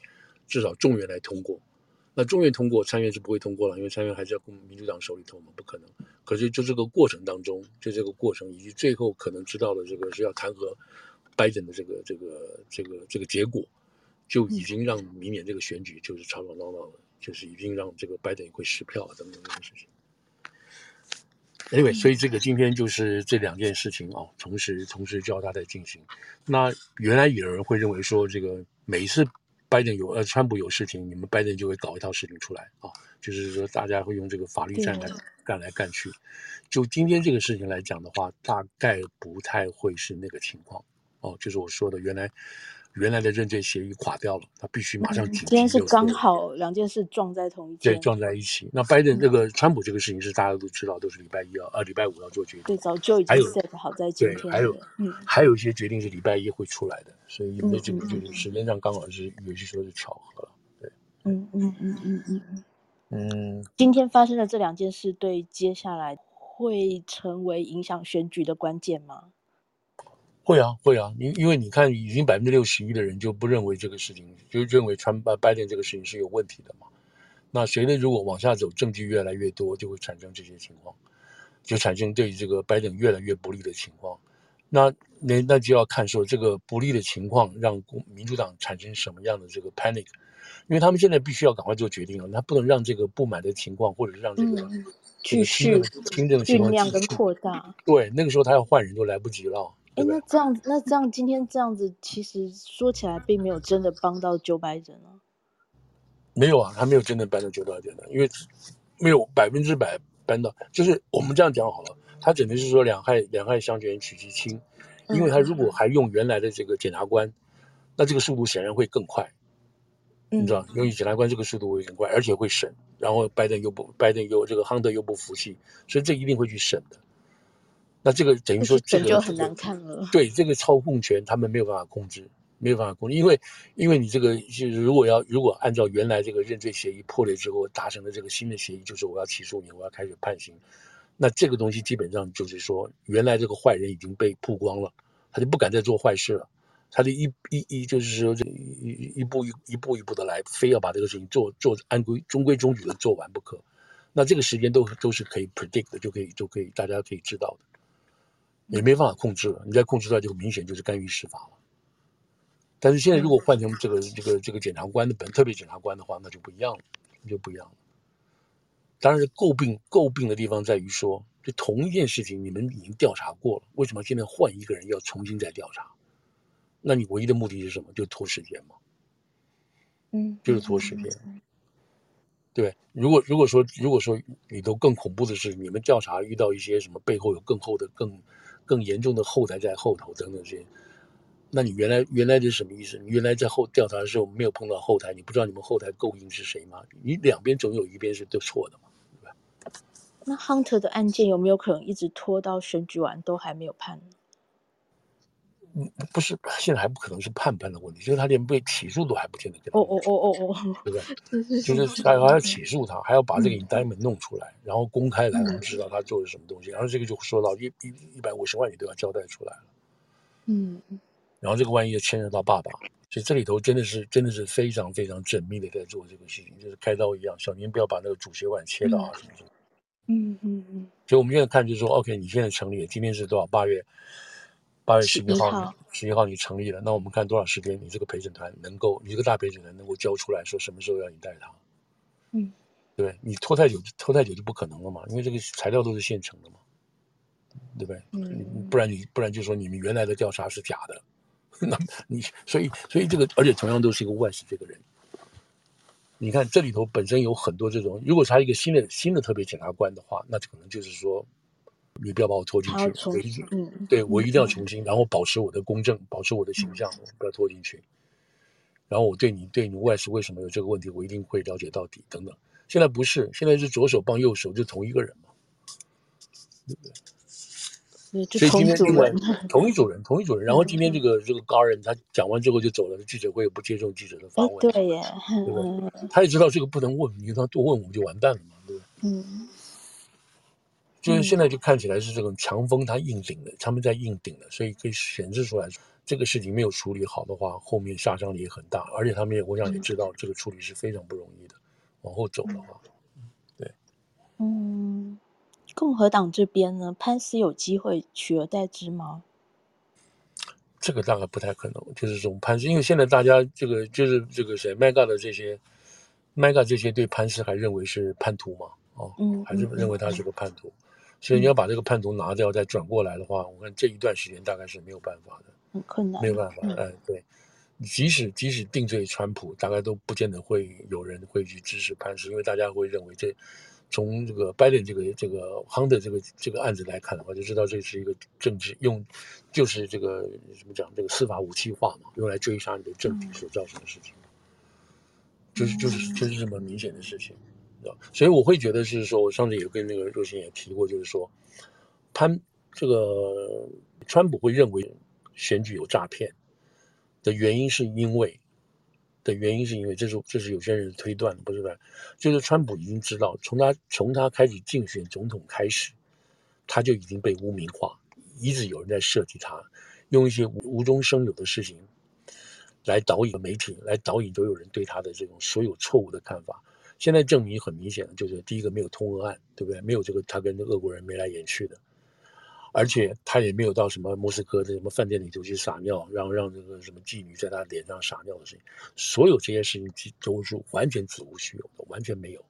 至少众院来通过。那众院通过，参院是不会通过了，因为参院还是要从民主党手里头嘛，不可能。可是就这个过程当中，就这个过程以及最后可能知道的这个是要弹劾拜登的这个这个这个这个结果，就已经让明年这个选举就是吵吵闹闹的，就是已经让这个拜登会失票等等这件事情。Anyway，所以这个今天就是这两件事情哦，同时同时交叉在进行。那原来有人会认为说，这个每一次。拜登有呃，川普有事情，你们拜登就会搞一套事情出来啊，就是说大家会用这个法律战来干来干去。就今天这个事情来讲的话，大概不太会是那个情况哦，就是我说的原来。原来的认证协议垮掉了，他必须马上紧急。今天是刚好两件事撞在同一天，对，撞在一起。那拜登这个川普这个事情是大家都知道，都是礼拜一要啊，礼拜五要做决定。对，早就已经 set 好在今天。对，还有，嗯，还有一些决定是礼拜一会出来的，所以那这个就是时间上刚好是有些时候是巧合了。对，嗯嗯嗯嗯嗯嗯。嗯，今天发生的这两件事，对接下来会成为影响选举的关键吗？会啊，会啊，因因为你看，已经百分之六十一的人就不认为这个事情，就认为川拜拜登这个事情是有问题的嘛。那随着如果往下走，证据越来越多，就会产生这些情况，就产生对这个拜登越来越不利的情况。那那那就要看说这个不利的情况让民主党产生什么样的这个 panic，因为他们现在必须要赶快做决定了，他不能让这个不满的情况或者是让这个继续酝酿跟扩大。对，那个时候他要换人都来不及了。哎，那这样，那这样，今天这样子，其实说起来，并没有真的帮到 Joe Biden 啊。没有啊，他没有真的搬到 Joe Biden 的，因为没有百分之百搬到。就是我们这样讲好了，他只能是说两害两害相权取其轻，因为他如果还用原来的这个检察官，那这个速度显然会更快，你知道，因为检察官这个速度会更快，而且会审，然后拜登又不，拜登又这个亨德又不服气，所以这一定会去审的。那这个等于说，这个就很难看了。对这个操控权，他们没有办法控制，没有办法控制，因为因为你这个就是如果要如果按照原来这个认罪协议破裂之后达成的这个新的协议，就是我要起诉你，我要开始判刑，那这个东西基本上就是说，原来这个坏人已经被曝光了，他就不敢再做坏事了，他就一一一就是说这一一步一一步一步的来，非要把这个事情做做按规中规中矩的做完不可。那这个时间都都是可以 predict 的，就可以就可以大家可以知道的。也没办法控制了，你再控制出来就明显就是干预司法了。但是现在如果换成这个这个这个检察官的本特别检察官的话，那就不一样了，那就不一样了。当然是诟病诟病的地方在于说，就同一件事情你们已经调查过了，为什么现在换一个人要重新再调查？那你唯一的目的是什么？就拖时间嘛。嗯，就是拖时间。对，如果如果说如果说里头更恐怖的是，你们调查遇到一些什么背后有更厚的更。更严重的后台在后头等等这些，那你原来原来是什么意思？你原来在后调查的时候没有碰到后台，你不知道你们后台勾引是谁吗？你两边总有一边是对错的嘛，对吧？那 Hunter 的案件有没有可能一直拖到选举完都还没有判？呢，不是，现在还不可能是判判的问题，就是他连被起诉都还不见得。哦哦哦哦哦，对不对？就是还还要起诉他，还要把这个 indictment 弄出来，然后公开来，我们知道他做了什么东西，然后这个就说到一一一百五十万，你都要交代出来了。嗯，然后这个万一又牵扯到爸爸，所以这里头真的是真的是非常非常缜密的在做这个事情，就是开刀一样，小年不要把那个主血管切到啊什么什么。嗯嗯嗯。所以我们现在看就是说，OK，你现在成立了，今天是多少？八月。八月十一号，十一号你成立了，那我们看多少时间，你这个陪审团能够，你这个大陪审团能够交出来说什么时候要你带他？嗯，对，你拖太久，拖太久就不可能了嘛，因为这个材料都是现成的嘛，对不对？嗯，不然你不然就说你们原来的调查是假的，那你所以所以这个，而且同样都是一个万斯这个人，你看这里头本身有很多这种，如果是他一个新的新的特别检察官的话，那可能就是说。你不要把我拖进去，我一定，嗯，对我一定要重新，然后保持我的公正，保持我的形象，不要拖进去。然后我对你，对你外事为什么有这个问题，我一定会了解到底，等等。现在不是，现在是左手帮右手，就同一个人嘛，对不对？所以今天另外同一组人，同一组人。然后今天这个这个高人他讲完之后就走了，记者会也不接受记者的访问，对耶，对不对？他也知道这个不能问，你让他多问我们就完蛋了嘛，对不对？嗯。就是现在就看起来是这种强风，它硬顶的，他们在硬顶的，所以可以显示出来，这个事情没有处理好的话，后面杀伤力也很大，而且他们也我想也知道这个处理是非常不容易的。往后走的话，对，嗯，共和党这边呢，潘斯有机会取而代之吗？这个大概不太可能，就是这种潘斯，因为现在大家这个就是这个谁，MAGA 的这些，MAGA 这些对潘斯还认为是叛徒嘛，哦，嗯，还是认为他是个叛徒，嗯、所以你要把这个叛徒拿掉再转过来的话，我看这一段时间大概是没有办法的。很困难，没有办法，哎，对，即使即使定罪川普，大概都不见得会有人会去支持潘石，因为大家会认为这从这个拜登这个这个 Hunter 这个这个案子来看的话，就知道这是一个政治用，就是这个怎么讲，这个司法武器化嘛，用来追杀你的政敌所造成的事情，就是就是就是这么明显的事情？所以我会觉得是说，我上次也跟那个若星也提过，就是说潘这个川普会认为。选举有诈骗的原因是因为的原因是因为这是这是有些人推断的，不是吧？就是川普已经知道，从他从他开始竞选总统开始，他就已经被污名化，一直有人在设计他，用一些无无中生有的事情来导引媒体，来导引都有人对他的这种所有错误的看法。现在证明很明显，就是第一个没有通俄案，对不对？没有这个他跟俄国人眉来眼去的。而且他也没有到什么莫斯科的什么饭店里头去撒尿，让让这个什么妓女在他脸上撒尿的事情，所有这些事情都是完全子无虚有的，完全没有，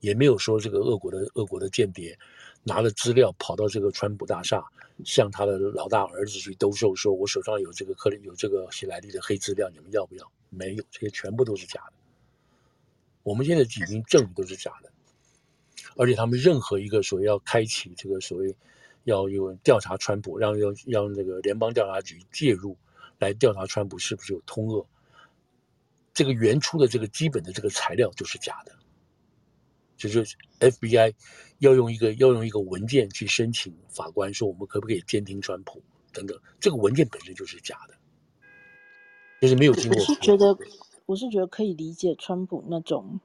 也没有说这个俄国的俄国的间谍拿了资料跑到这个川普大厦，向他的老大儿子去兜售，说我手上有这个克里有这个希莱利的黑资料，你们要不要？没有，这些全部都是假的。我们现在已经证明都是假的，而且他们任何一个所谓要开启这个所谓。要有调查川普，让要让那个联邦调查局介入，来调查川普是不是有通俄。这个原初的这个基本的这个材料就是假的，就是 FBI 要用一个要用一个文件去申请法官说我们可不可以监听川普等等，这个文件本身就是假的，就是没有经过。我是觉得，我是觉得可以理解川普那种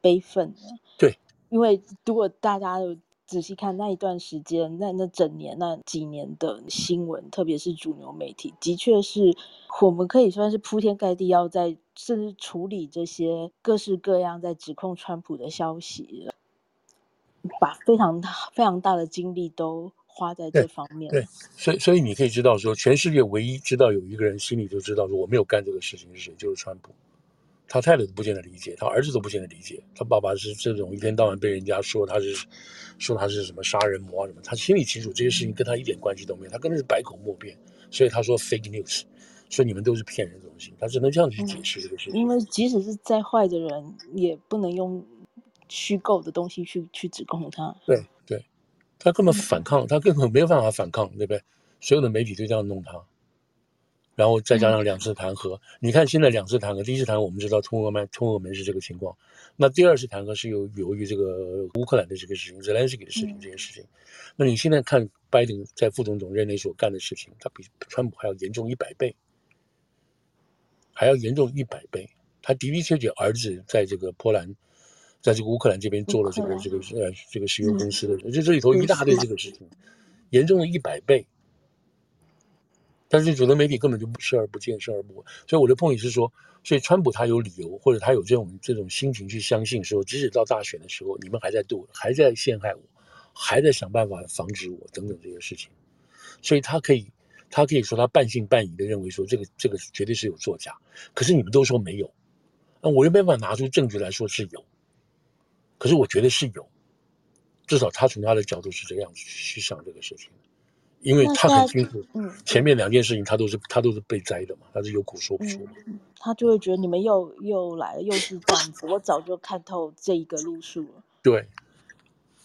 悲愤的。对，因为如果大家有。仔细看那一段时间，那那整年那几年的新闻，特别是主流媒体，的确是我们可以算是铺天盖地要在甚至处理这些各式各样在指控川普的消息，把非常非常大的精力都花在这方面。对，对，所以所以你可以知道说，全世界唯一知道有一个人心里就知道说我没有干这个事情是谁，就是川普。他太太都不见得理解，他儿子都不见得理解。他爸爸是这种一天到晚被人家说他是，说他是什么杀人魔啊什么，他心里清楚这些事情跟他一点关系都没有，他根本是百口莫辩。所以他说 fake news，说你们都是骗人的东西，他只能这样去解释这个事情。因为即使是再坏的人，也不能用虚构的东西去去指控他。对对，他根本反抗，他根本没有办法反抗，对不对？所有的媒体都这样弄他。然后再加上两次弹劾，嗯、你看现在两次弹劾，第一次弹劾我们知道通俄门通俄门是这个情况，那第二次弹劾是由由于这个乌克兰的这个事情，泽连斯基的事情这件事情，那你现在看拜登在副总统任内所干的事情，他比川普还要严重一百倍，还要严重一百倍。他的的确确儿子在这个波兰，在这个乌克兰这边做了这个这个呃这个石油公司的，就这里头一大堆这个事情，严重了一百倍。但是主流媒体根本就不视而不见，视而不闻。所以我的观点是说，所以川普他有理由，或者他有这种这种心情去相信说，即使到大选的时候，你们还在对我，还在陷害我，还在想办法防止我等等这些事情。所以他可以，他可以说他半信半疑的认为说，这个这个绝对是有作假。可是你们都说没有，那我又没办法拿出证据来说是有。可是我觉得是有，至少他从他的角度是这个样子去想这个事情。因为他很清楚，嗯，前面两件事情他都是他都是被栽的嘛，他是有苦说不出嘛，嗯，他就会觉得你们又又来了，又是这样子，我早就看透这一个路数了。对，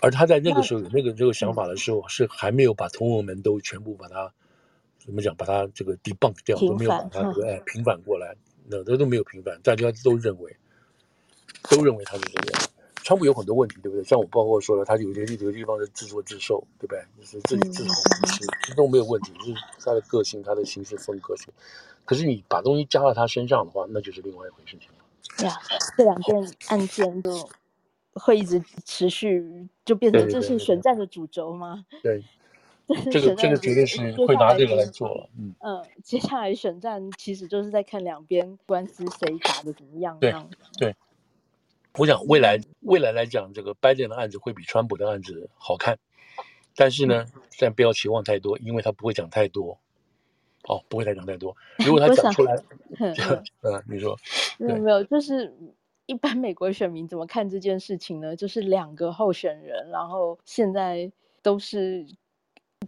而他在那个时候有那个这个想法的时候，是还没有把通俄门都全部把它怎么讲，把它这个 debunk 掉，都没有把它哎平反过来，那都都没有平反，大家都认为都认为他是这样。川普有很多问题，对不对？像我包括说了，他有些有些地方是自作自受，对不对？就是自己自讨苦吃，这都没有问题。就是他的个性，他的行事风格是。可是你把东西加到他身上的话，那就是另外一回事情了。呀，这两件案件就会一直持续，就变成这是选战的主轴吗？对，对，这个这个绝对是会拿这个来做了。嗯嗯，接下来选战其实就是在看两边官司谁打的怎么样。对对，我想未来未来来讲，这个拜登的案子会比川普的案子好看，但是呢，但不要期望太多，因为他不会讲太多。哦，不会再讲太多。如果 他讲出来，嗯，你说没有没有，就是一般美国选民怎么看这件事情呢？就是两个候选人，然后现在都是，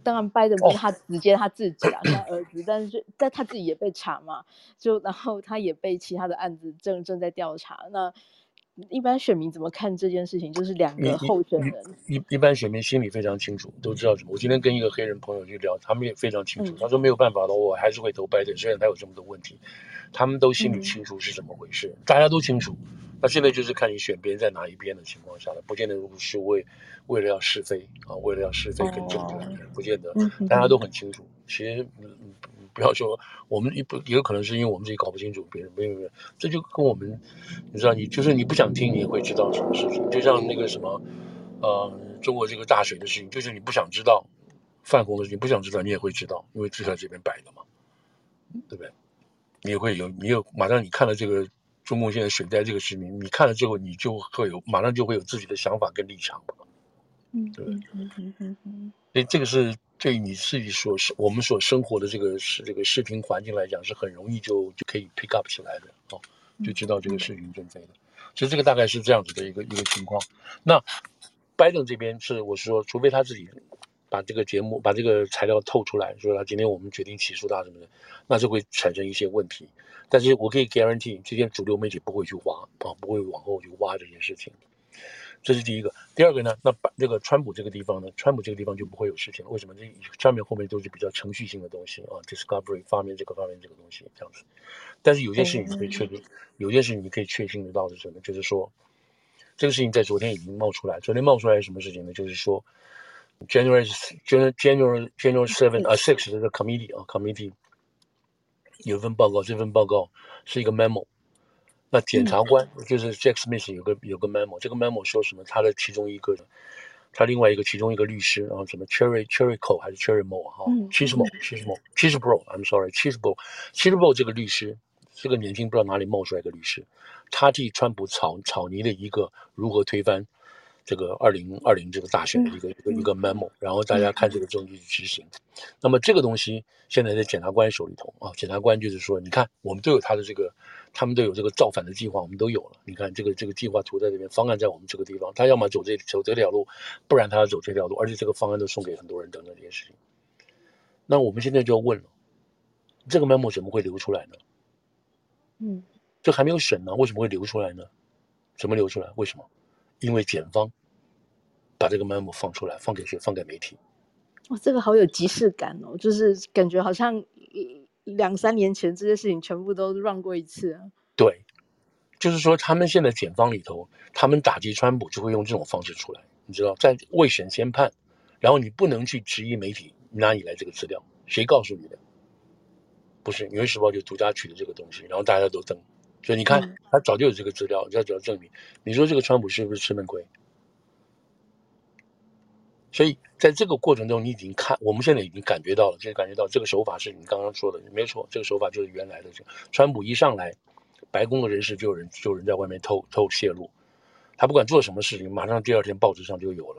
当然拜登不是他直接他自己啊，他儿子，但是但他自己也被查嘛，就然后他也被其他的案子正正在调查。那一般选民怎么看这件事情？就是两个候选人，一一般选民心里非常清楚，都知道什么。我今天跟一个黑人朋友去聊，他们也非常清楚。嗯、他说没有办法了，我还是会投拜登，虽然他有这么多问题，他们都心里清楚是怎么回事，嗯、大家都清楚。那现在就是看你选边在哪一边的情况下了，不见得是为为了要是非啊，为了要是非跟政治，哦、不见得，大家都很清楚。其实，不要说我们也不也有可能是因为我们自己搞不清楚，别人没有没有，这就跟我们，你知道，你就是你不想听，你也会知道什么事情。就像那个什么，呃，中国这个大选的事情，就是你不想知道泛红的事情，不想知道，你也会知道，因为就在这边摆的嘛，对不对？你也会有，你有马上你看了这个中共现在选在这个事情，你看了之后，你就会有马上就会有自己的想法跟立场，嗯，对，嗯嗯嗯嗯嗯，所以这个是。对你自己所生，我们所生活的这个是这个视频环境来讲，是很容易就就可以 pick up 起来的哦，就知道这个事情正在的。其实这个大概是这样子的一个一个情况。那拜登这边是我是说，除非他自己把这个节目把这个材料透出来，说他今天我们决定起诉他什么的，那就会产生一些问题。但是我可以 guarantee，这些主流媒体不会去挖啊，不会往后去挖这件事情。这是第一个，第二个呢？那把这个川普这个地方呢，川普这个地方就不会有事情了。为什么？这上面后面都是比较程序性的东西啊，discovery 发明这个发明这个东西这样子。但是有件事情你可以确定，有件事情你可以确信得到的是什么？就是说，这个事情在昨天已经冒出来。昨天冒出来是什么事情呢？就是说，January January January January seven 啊 six 这个 committee 啊 committee 有一份报告，这份报告是一个 memo。那检察官就是 Jack Smith 有个有个 memo，这个 memo 说什么？他的其中一个，他另外一个其中一个律师，然后什么 Cherry Cherry Cole 还是 Cherry Moore 哈，Chisholm Chisholm Chisholm，I'm sorry，Chisholm，Chisholm 这个律师，这个年轻不知道哪里冒出来的律师，他替川普草草拟了一个如何推翻。这个二零二零这个大选的一个、嗯、一个一个 memo，然后大家看这个证据去执行。嗯、那么这个东西现在在检察官手里头啊，检察官就是说，你看我们都有他的这个，他们都有这个造反的计划，我们都有了。你看这个这个计划图在这边，方案在我们这个地方，他要么走这走这条路，不然他要走这条路，而且这个方案都送给很多人等等这些事情。那我们现在就要问了，这个 memo 怎么会流出来呢？嗯，这还没有审呢，为什么会流出来呢？怎么流出来？为什么？因为检方。把这个 memo 放出来，放给谁？放给媒体。哇，这个好有即视感哦，就是感觉好像两三年前这些事情全部都 run 过一次啊。对，就是说他们现在检方里头，他们打击川普就会用这种方式出来，你知道，在未审先判，然后你不能去质疑媒体哪里来这个资料，谁告诉你的？不是《纽约时报》就独家取的这个东西，然后大家都登，所以你看，嗯、他早就有这个资料，要只要证明。你说这个川普是不是吃闷亏？所以在这个过程中，你已经看，我们现在已经感觉到了，就感觉到这个手法是你刚刚说的，没错，这个手法就是原来的。川普一上来，白宫的人士就有人就有人在外面偷偷泄露，他不管做什么事情，马上第二天报纸上就有了。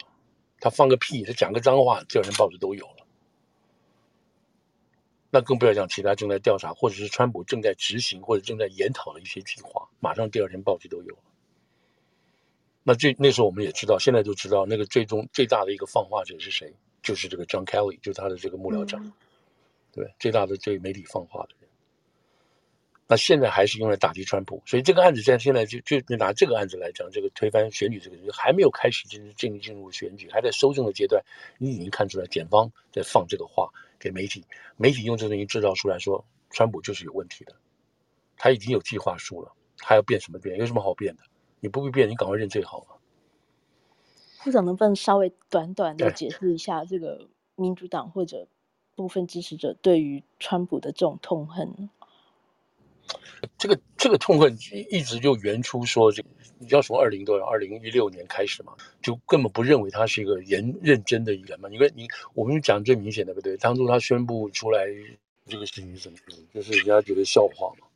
他放个屁，他讲个脏话，第二天报纸都有了。那更不要讲其他正在调查，或者是川普正在执行或者正在研讨的一些计划，马上第二天报纸都有了。那这那时候我们也知道，现在就知道那个最终最大的一个放话者是谁，就是这个 John Kelly，就是他的这个幕僚长，嗯、对，最大的对媒体放话的人。那现在还是用来打击川普，所以这个案子在现在就就拿这个案子来讲，这个推翻选举这个人还没有开始进进进入选举，还在收证的阶段，你已经看出来检方在放这个话给媒体，媒体用这个东西制造出来说川普就是有问题的，他已经有计划书了，他要变什么变？有什么好变的？你不必变，你赶快认罪好了。部长能不能稍微短短的解释一下这个民主党或者部分支持者对于川普的这种痛恨？这个这个痛恨一直就原出说，这你要从二零多少二零一六年开始嘛，就根本不认为他是一个严认真的人嘛。因为你我们讲最明显的，对不对？当初他宣布出来这个事情是什么？就是人家觉得笑话嘛，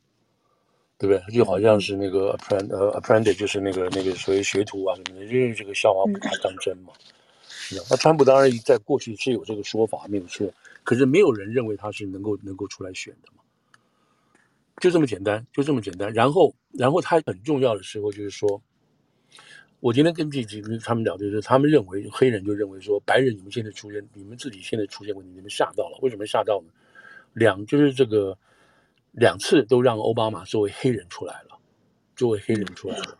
对不对？就好像是那个 apprentice 呃 apprentice 就是那个那个所谓学徒啊什么的，因为这个笑话不太当真嘛。那川普当然在过去是有这个说法没有错，可是没有人认为他是能够能够出来选的嘛。就这么简单，就这么简单。然后，然后他很重要的时候就是说，我今天跟这几个他们聊，就是他们认为黑人就认为说，白人你们现在出现，你们自己现在出现问题，你们吓到了。为什么吓到呢？两就是这个两次都让奥巴马作为黑人出来了，作为黑人出来了，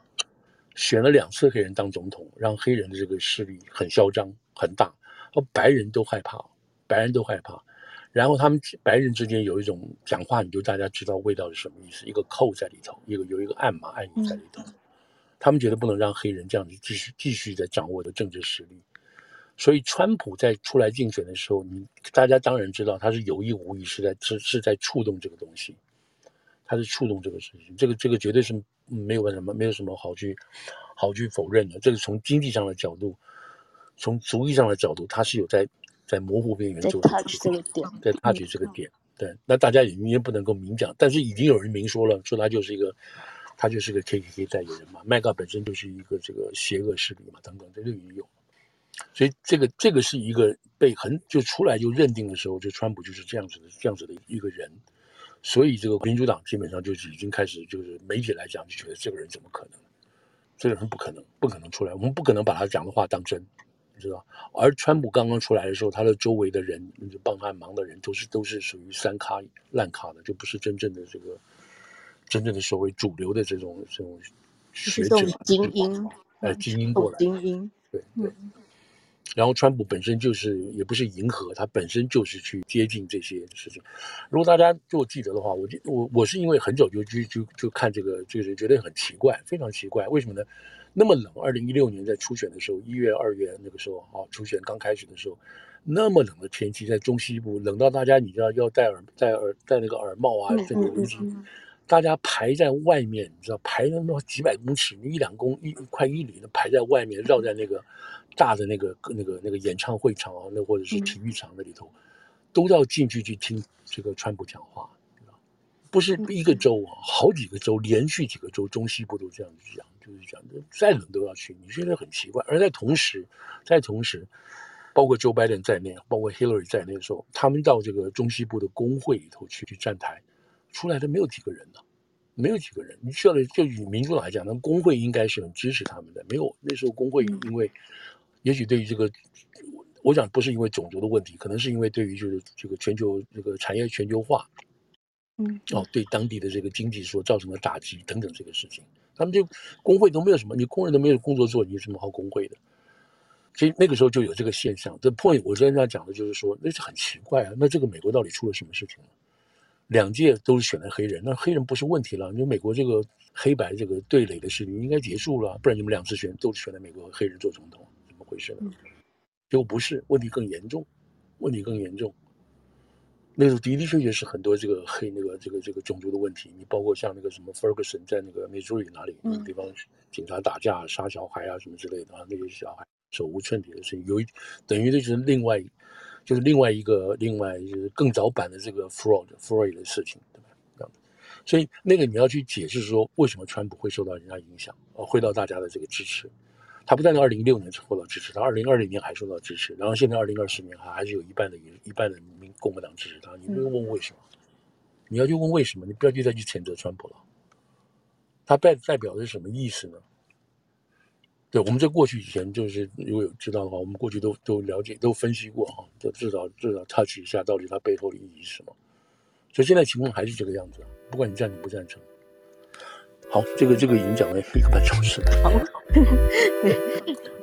选了两次黑人当总统，让黑人的这个势力很嚣张很大，而白人都害怕，白人都害怕。然后他们白人之间有一种讲话，你就大家知道味道是什么意思，一个扣在里头，一个有一个暗码暗语在里头。他们觉得不能让黑人这样子继续继续在掌握的政治实力，所以川普在出来竞选的时候，你大家当然知道他是有意无意是在是是在触动这个东西，他是触动这个事情，这个这个绝对是没有什么没有什么好去好去否认的。这个从经济上的角度，从族裔上的角度，他是有在。在模糊边缘做在 touch 这个点，在 touch 这个点，对，那大家也也不能够明讲，但是已经有人明说了，说他就是一个，他就是个 KKK 代言人嘛，麦卡本身就是一个这个邪恶势力嘛，等等，这个也有，所以这个这个是一个被很就出来就认定的时候，就川普就是这样子的这样子的一个人，所以这个民主党基本上就是已经开始就是媒体来讲就觉得这个人怎么可能，这个人不可能不可能出来，我们不可能把他讲的话当真。你知道，而川普刚刚出来的时候，他的周围的人，就帮他忙的人，都是都是属于三咖烂咖的，就不是真正的这个真正的所谓主流的这种这种学者精英，呃，精英过来，精英，对对。然后川普本身就是也不是迎合，他本身就是去接近这些事情。如果大家就记得的话，我我我是因为很早就就就就看这个，就是觉得很奇怪，非常奇怪，为什么呢？那么冷，二零一六年在初选的时候，一月、二月那个时候，啊，初选刚开始的时候，那么冷的天气，在中西部冷到大家，你知道要戴耳戴耳戴那个耳帽啊，这个东西，大家排在外面，你知道排那么几百公尺，一两公一快一里的排在外面，绕在那个大的那个那个那个演唱会场啊，那或者是体育场那里头，都要进去去听这个川普讲话。不是一个州啊，好几个州，连续几个州，中西部都这样子讲，就是讲，再冷都要去。你觉得很奇怪。而在同时，在同时，包括 Joe Biden 在内，包括 Hillary 在内的时候，他们到这个中西部的工会里头去去站台，出来的没有几个人呢，没有几个人。你知道，就以民主党来讲，那工会应该是很支持他们的。没有，那时候工会因为，也许对于这个，我想不是因为种族的问题，可能是因为对于就是这个全球这个产业全球化。嗯，哦，对当地的这个经济所造成的打击等等这个事情，他们就工会都没有什么，你工人都没有工作做，你有什么好工会的？所以那个时候就有这个现象。这 point 我跟大家讲的就是说，那是很奇怪啊。那这个美国到底出了什么事情？两届都是选了黑人，那黑人不是问题了？你说美国这个黑白这个对垒的事情应该结束了，不然你们两次选都是选了美国黑人做总统，怎么回事呢？结果不是，问题更严重，问题更严重。那个时候的的确确是很多这个黑那个这个这个种族的问题，你包括像那个什么 Ferguson 在那个密苏里哪里那个地方，警察打架杀小孩啊什么之类的啊，那些小孩手无寸铁的事情，有一等于就是另外就是另外一个另外就是更早版的这个 Fraud fraud 的事情，对吧？这样，所以那个你要去解释说为什么川普会受到人家影响，呃，会到大家的这个支持。他不但在二零一六年受到支持，他二零二零年还受到支持，然后现在二零二四年还还是有一半的一半的民共和党支持他。你不用问为什么，你要去问为什么，你不要去再去谴责川普了。他代代表的是什么意思呢？对，我们在过去以前就是如果有知道的话，我们过去都都了解都分析过哈，就至少至少 touch 一下到底它背后的意义是什么。所以现在情况还是这个样子，不管你赞成不赞成。好，这个这个已经讲了一个半小时了。好。